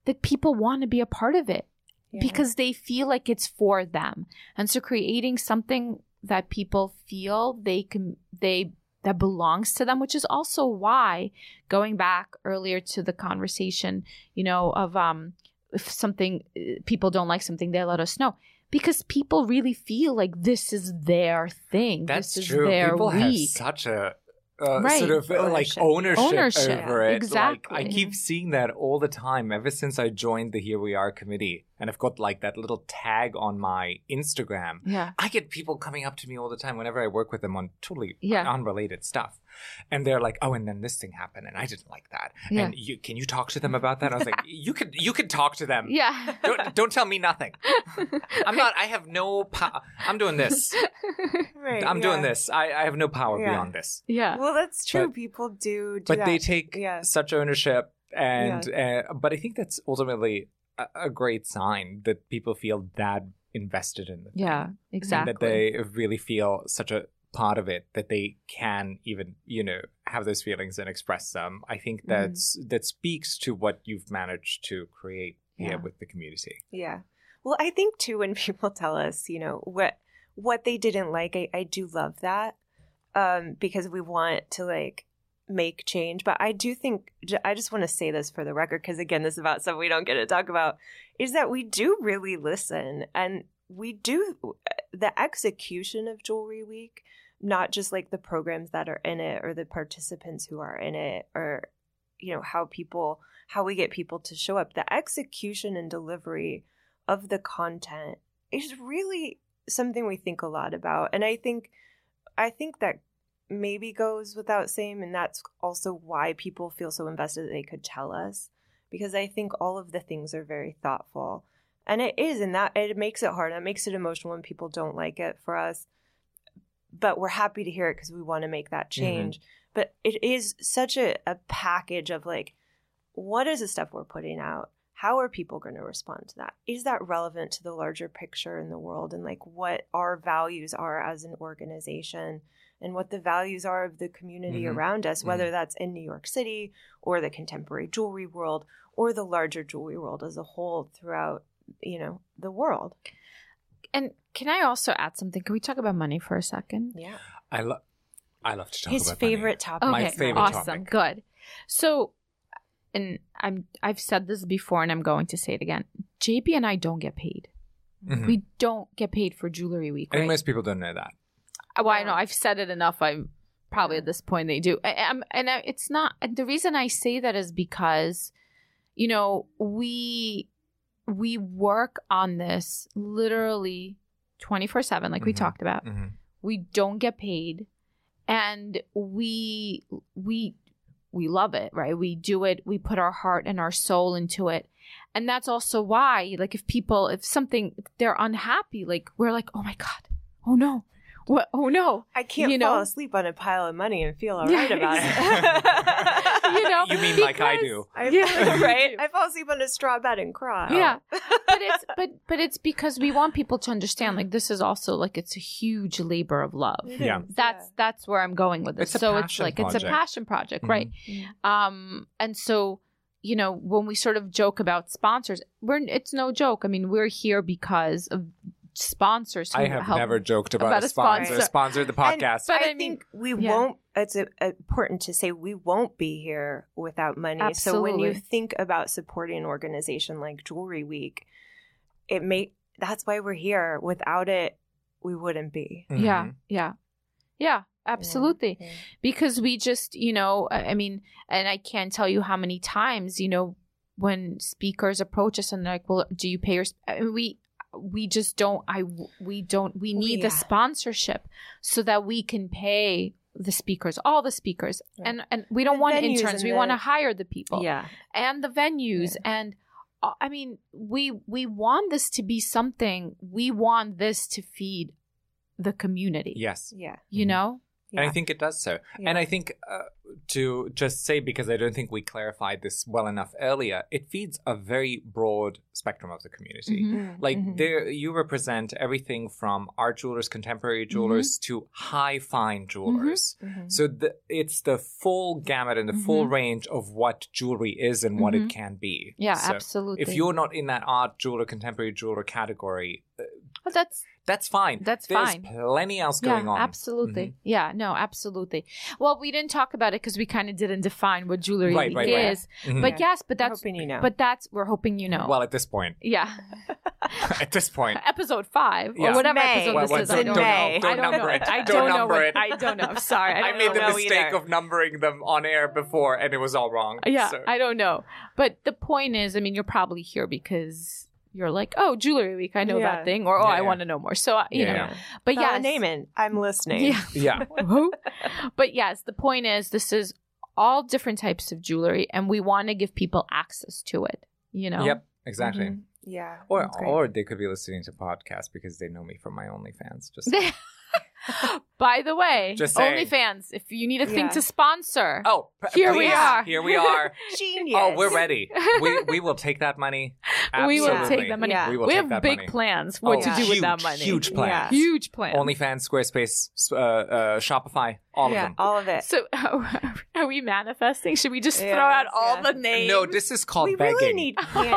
that people want to be a part of it Yeah. because they feel like it's for them. And so creating something that people feel they can they that belongs to them, which is also why going back earlier to the conversation, you know, of um if something uh, people don't like something, they let us know. Because people really feel like this is their thing. That's this is true. their People have week. such a uh, Right. sort of uh, like Ownership. ownership, Ownership, over it. Like, exactly. I keep seeing that all the time ever since I joined the Here We Are committee, and I've got like that little tag on my Instagram. yeah. I get people coming up to me all the time whenever I work with them on totally Yeah. unrelated stuff. And they're like, "Oh, and then this thing happened and I didn't like that." Yeah. And you can you talk to them about that? I was like, *laughs* "You can you can talk to them. Yeah. Don't, don't tell me nothing. *laughs* I'm not I have no power. I'm doing this. *laughs* Right, I'm doing this. I, I have no power Yeah. beyond this." yeah. Well, that's true. But- people do do But that. they take yeah. such ownership and uh, but I think that's ultimately a, a great sign that people feel that invested in the thing. Yeah. and Exactly. that they really feel such a part of it that they can even you know have those feelings and express them i think Mhm. that's that speaks to what you've managed to create here with the community Yeah. Well, I think too when *laughs* people tell us, you know, what what they didn't like, I, I do love that. Um, because we want to like make change. But I do think, I just want to say this for the record, because again, this is about stuff we don't get to talk about, is that we do really listen and we do uh, the execution of Jewelry Week, not just like the programs that are in it or the participants who are in it or, you know, how people, how we get people to show up. The execution and delivery of the content is really something we think a lot about. And I think, I think that maybe goes without saying and that's also why people feel so invested that they could tell us because i think all of the things are very thoughtful. And it is and that it makes it hard. It makes it emotional when people don't like it for us. But we're happy to hear it because we want to make that mm-hmm. change. But it is such a, a package of like what is the stuff we're putting out? How are people going to respond to that? Is that relevant to the larger picture in the world? And like what our values are as an organization and what the values are of the community Mhm. around us, whether that's in New York City or the contemporary jewelry world or the larger jewelry world as a whole throughout, you know, the world. And can I also add something? Can we talk about money for a second? Yeah. I love. I love to talk His about money. His favorite topic. My Okay, favorite awesome, topic. good. So, and I'm I've said this before, and I'm going to say it again. JB and I don't get paid. Mhm. We don't get paid for Jewelry Week. I think Right? most people don't know that. Well, I know I've said it enough. I'm probably at this point they do. I, I'm, and I, it's not. The reason I say that is because, you know, we we work on this literally twenty four seven, like we Mhm. talked about. Mhm. We don't get paid, and we we we love it, right? We do it. We put our heart and our soul into it. And that's also why, like, if people, if something, if they're unhappy, like, we're like, oh my God, oh no, what, oh no. I can't You fall know? asleep on a pile of money and feel all right *laughs* about it. You know, You mean like I do? I, *laughs* Yeah. right? I fall asleep on a straw bed and cry. Yeah. *laughs* but it's but but it's because we want people to understand like this is also like it's a huge labor of love. Yeah. is, That's that's where I'm going with this. It's so it's passion like it's a passion project, Mhm. right? Yeah. Um and so you know when we sort of joke about sponsors, we're it's no joke. I mean we're here because of sponsors who I have help. never joked about, about a a sponsor. sponsor. Sponsor the And- podcast. But I, I mean- think we yeah. won't. It's a, important to say we won't be here without money. So when you think about supporting an organization like Jewelry Week, it may. That's why we're here. Without it, we wouldn't be. Yeah, Mhm. yeah. Yeah, absolutely. Yeah. because we just you know i I mean and i can't tell you how many times you know when speakers approach us and they're like well do you pay your sp-? I mean, we we just don't i we don't we need Yeah. the sponsorship so that we can pay the speakers all the speakers Right. and and we don't The want interns and we want to hire the people Yeah. and the venues and uh, i mean we we want this to be something we want this to feed the community Yes. Yeah. you Mhm. know And I think it does so. Yeah. And I think uh, to just say, because I don't think we clarified this well enough earlier, it feeds a very broad spectrum of the community. Mhm. Mm, Like mhm. there, you represent everything from art jewelers, contemporary jewelers, to high fine jewelers. So the, it's the full gamut and the full range of what jewelry is and what it can be. yeah So absolutely If you're not in that art jeweler, contemporary jeweler category, uh, Well, that's that's fine. That's fine. There's fine. plenty else going on. absolutely. Mm-hmm. Yeah, no, absolutely. Well, we didn't talk about it because we kind of didn't define what jewelry Right, week right, right. is. Mhm. But yes, but I'm that's hoping you know. but that's we're hoping you know. Well, at this point, yeah, *laughs* at this point, *laughs* episode five Yeah. or whatever May. episode Well, this well, is. don't- I don't don't- know. don't I don't number know. it. I Don't don't know. number it. I don't know. I'm sorry. *laughs* I, I, made know. the mistake either. of numbering them on air before, and it was all wrong. Yeah, So- I don't know. But the point is, I mean, you're probably here because you're like, oh, jewelry week, I know Yeah. that thing, or oh, Yeah, I yeah. want to know more. So uh, you Yeah, know, yeah. but yeah, name it. I'm listening. Yeah. yeah. *laughs* *laughs* Who? but yes, the point is this is all different types of jewelry and we want to give people access to it, you know? Yep. Exactly. Mhm. Yeah. Or or they could be listening to podcasts because they know me from my OnlyFans. Just *laughs* *laughs* By the way, Just saying. OnlyFans, if you need a thing Yeah. to sponsor, oh, p- Here we please, are. Here we are. *laughs* Genius. Oh, we're ready. We *laughs* we will take that money. we will Absolutely. take that money. Yeah. We will we take have that big money. plans what Oh, to do with that money. Huge Yeah. plans. Huge plans. OnlyFans, Squarespace, uh, uh, Shopify, all yeah, of them. all of it. So are we manifesting? Should we just throw Yes, out all yeah. the names? No, this is called we begging. really need. Can-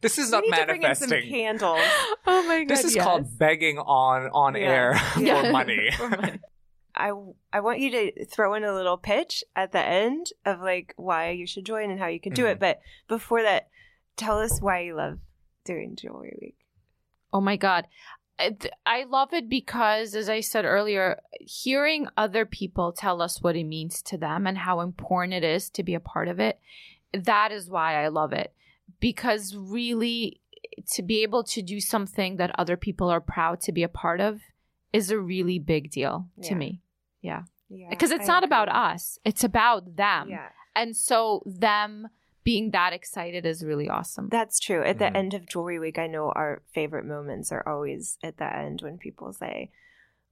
this is we not need to bring in some manifesting. candles. *gasps* oh my god. This is yes. called begging on on Yeah. air *laughs* Yeah. for money. *laughs* For money. I I want you to throw in a little pitch at the end of like why you should join and how you can do it. Mm-hmm. But before that, tell us why you love doing Jewelry Week. Oh my God. I I love it because, as I said earlier, hearing other people tell us what it means to them and how important it is to be a part of it, that is why I love it. Because really, to be able to do something that other people are proud to be a part of is a really big deal to Yeah. me. Yeah. Yeah, Because it's I not about us, it's about them. Yeah, And so, them being that excited is really awesome. that's true. At the Mhm. end of Jewelry Week, I know our favorite moments are always at the end when people say,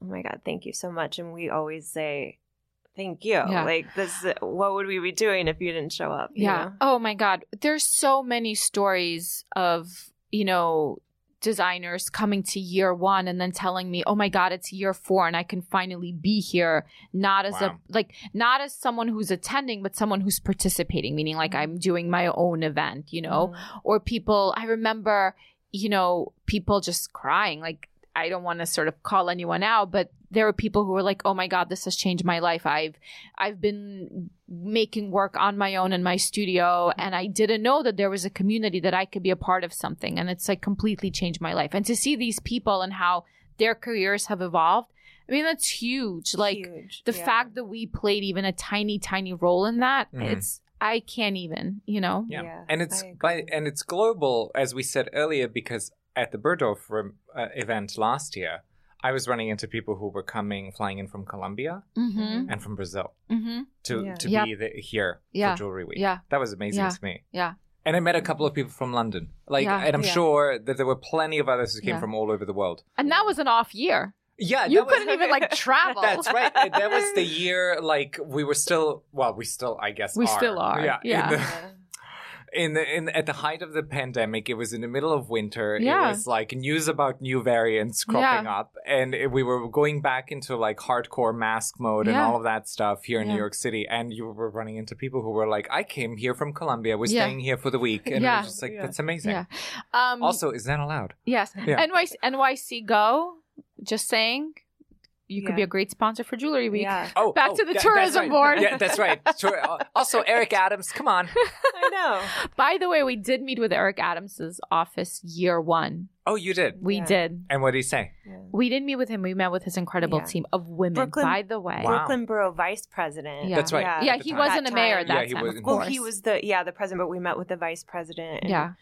"Oh my God, thank you so much," and we always say. Thank you. Yeah. Like this, what would we be doing if you didn't show up? you Yeah. know? Oh my God. There's so many stories of, you know, designers coming to year one and then telling me, oh my God, it's year four and I can finally be here. Not as Wow. a, like, not as someone who's attending, but someone who's participating, meaning like I'm doing my own event, you know? Mhm. Or people, I remember, you know, people just crying. Like, I don't want to sort of call anyone out, but there were people who were like, "Oh my god, this has changed my life. I've I've been making work on my own in my studio and I didn't know that there was a community that I could be a part of something and it's like completely changed my life." And to see these people and how their careers have evolved, I mean, that's huge. Like Huge. the Yeah. fact that we played even a tiny tiny role in that, Mhm. it's I can't even, you know. Yeah. Yeah, and it's by and it's global, as we said earlier, because at the Bergdorf rem- uh, event last year, I was running into people who were coming, flying in from Colombia Mhm. and from Brazil Mhm. to Yeah. to Yep. be the, here Yeah. for Jewelry Week. Yeah. that was amazing Yeah. to me. Yeah. And I met a couple of people from London, like, Yeah. and I'm Yeah. sure that there were plenty of others who came Yeah. from all over the world. And that was an off year. Yeah, You that couldn't even like *laughs* travel. That's right. That was the *laughs* year, like we were still. Well, we still, I guess, We are. still are, Yeah. yeah. In the, in at the height of the pandemic, it was in the middle of winter. Yeah. It was like news about new variants cropping Yeah. up, and it- we were going back into like hardcore mask mode and all of that stuff here in Yeah. New York City. And you were running into people who were like, "I came here from Colombia. We're Yeah. staying here for the week," and it Yeah. was just like, Yeah. "That's amazing." Yeah. Um, Also, is that allowed? yes. Yeah. NYC, NYC Go. Just saying, you could be a great sponsor for Jewelry Week. Yeah, Oh, Back oh, to the that- tourism right. board. Yeah, that's right. *laughs* Uh, also, Eric Adams, come on. *laughs* I know. By the way, we did meet with Eric Adams's office year one. Oh, you did. We Yeah. did. And what did he say? Yeah. We didn't meet with him. We met with his incredible Yeah. team of women. Brooklyn- by the way, Wow. Brooklyn Borough Vice President. Yeah. That's right. Yeah. yeah, he time. wasn't That a mayor at that Yeah, he time. was- of Well, he was the yeah the president, but we met with the vice president. and- Yeah.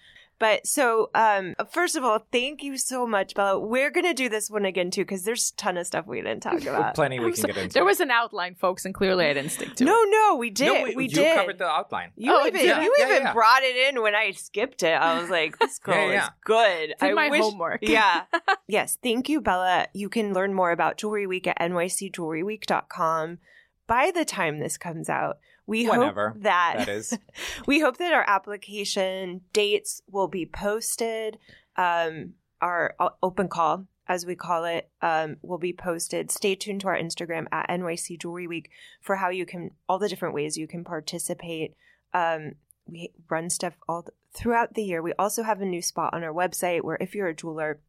But so, um, first of all, thank you so much, Bella. We're gonna do this one again too because there's a ton of stuff we didn't talk about. *laughs* Plenty we I'm can so- get into. there was an outline, folks, and clearly I didn't stick to no, it. no, no, we did. No, we you did. covered the outline. You Oh, even did I? you Yeah, even yeah. brought it in when I skipped it. I was like, this *laughs* girl Yeah, yeah. is good. Did I my wish, homework. *laughs* yeah. yes. Thank you, Bella. You can learn more about Jewelry Week at nycjewelryweek.com. By the time this comes out, we Whenever hope that, That is. *laughs* we hope that our application dates will be posted. Um, our open call, as we call it, um, will be posted. Stay tuned to our Instagram at NYC Jewelry Week for how you can all the different ways you can participate. Um, we run stuff all th- throughout the year. We also have a new spot on our website where if you're a jeweler,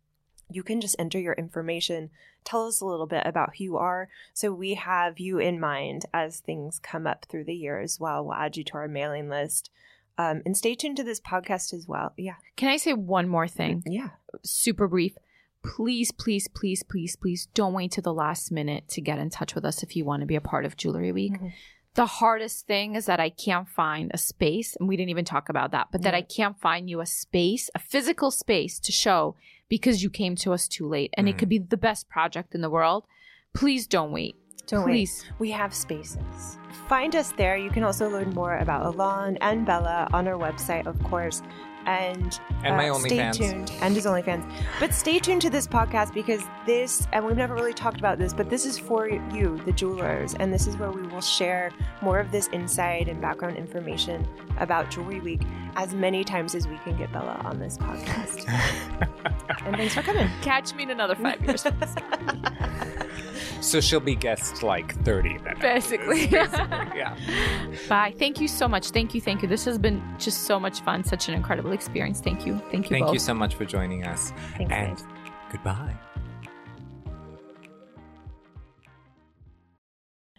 you can just enter your information. Tell us a little bit about who you are. So we have you in mind as things come up through the year as well. We'll add you to our mailing list. Um, and stay tuned to this podcast as well. Yeah. Can I say one more thing? Yeah. super brief. Please, please, please, please, please don't wait to the last minute to get in touch with us if you want to be a part of Jewelry Week. Mhm. The hardest thing is that I can't find a space, and we didn't even talk about that, but that I can't find you a space, a physical space to show because you came to us too late. And it Mhm. could be the best project in the world. Please don't wait. Don't Please. wait. We have spaces. Find us there. You can also learn more about Alain and Bella on our website, of course. And, And my uh, stay OnlyFans. tuned. And his OnlyFans. But stay tuned to this podcast because this, and we've never really talked about this, but this is for you, the jewelers. And this is where we will share more of this insight and background information about Jewelry Week as many times as we can get Bella on this podcast. *laughs* and thanks for coming. Catch me in another five years. *laughs* so she'll be guest like 30 then. Basically. yeah. *laughs* Bye. Thank you so much. Thank you. Thank you. This has been just so much fun. Such an incredible experience. Thank you. Thank you Thank both. you so much for joining us. Thanks, and guys. goodbye.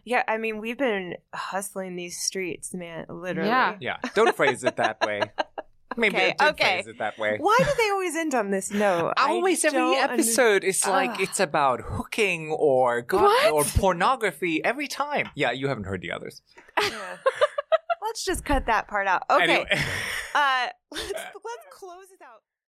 Yeah, I mean, we've been hustling these streets, man, literally. Yeah. Yeah, don't phrase it that way. *laughs* Maybe Okay, don't okay. phrase it that way. Why do they always end on this note? *laughs* I Always every don't under- episode is like Ugh. it's about hooking or god or pornography every time. Yeah, you haven't heard the others. Yeah. *laughs* Let's just cut that part out. Okay. Anyway. *laughs* Uh, let's let's close this out.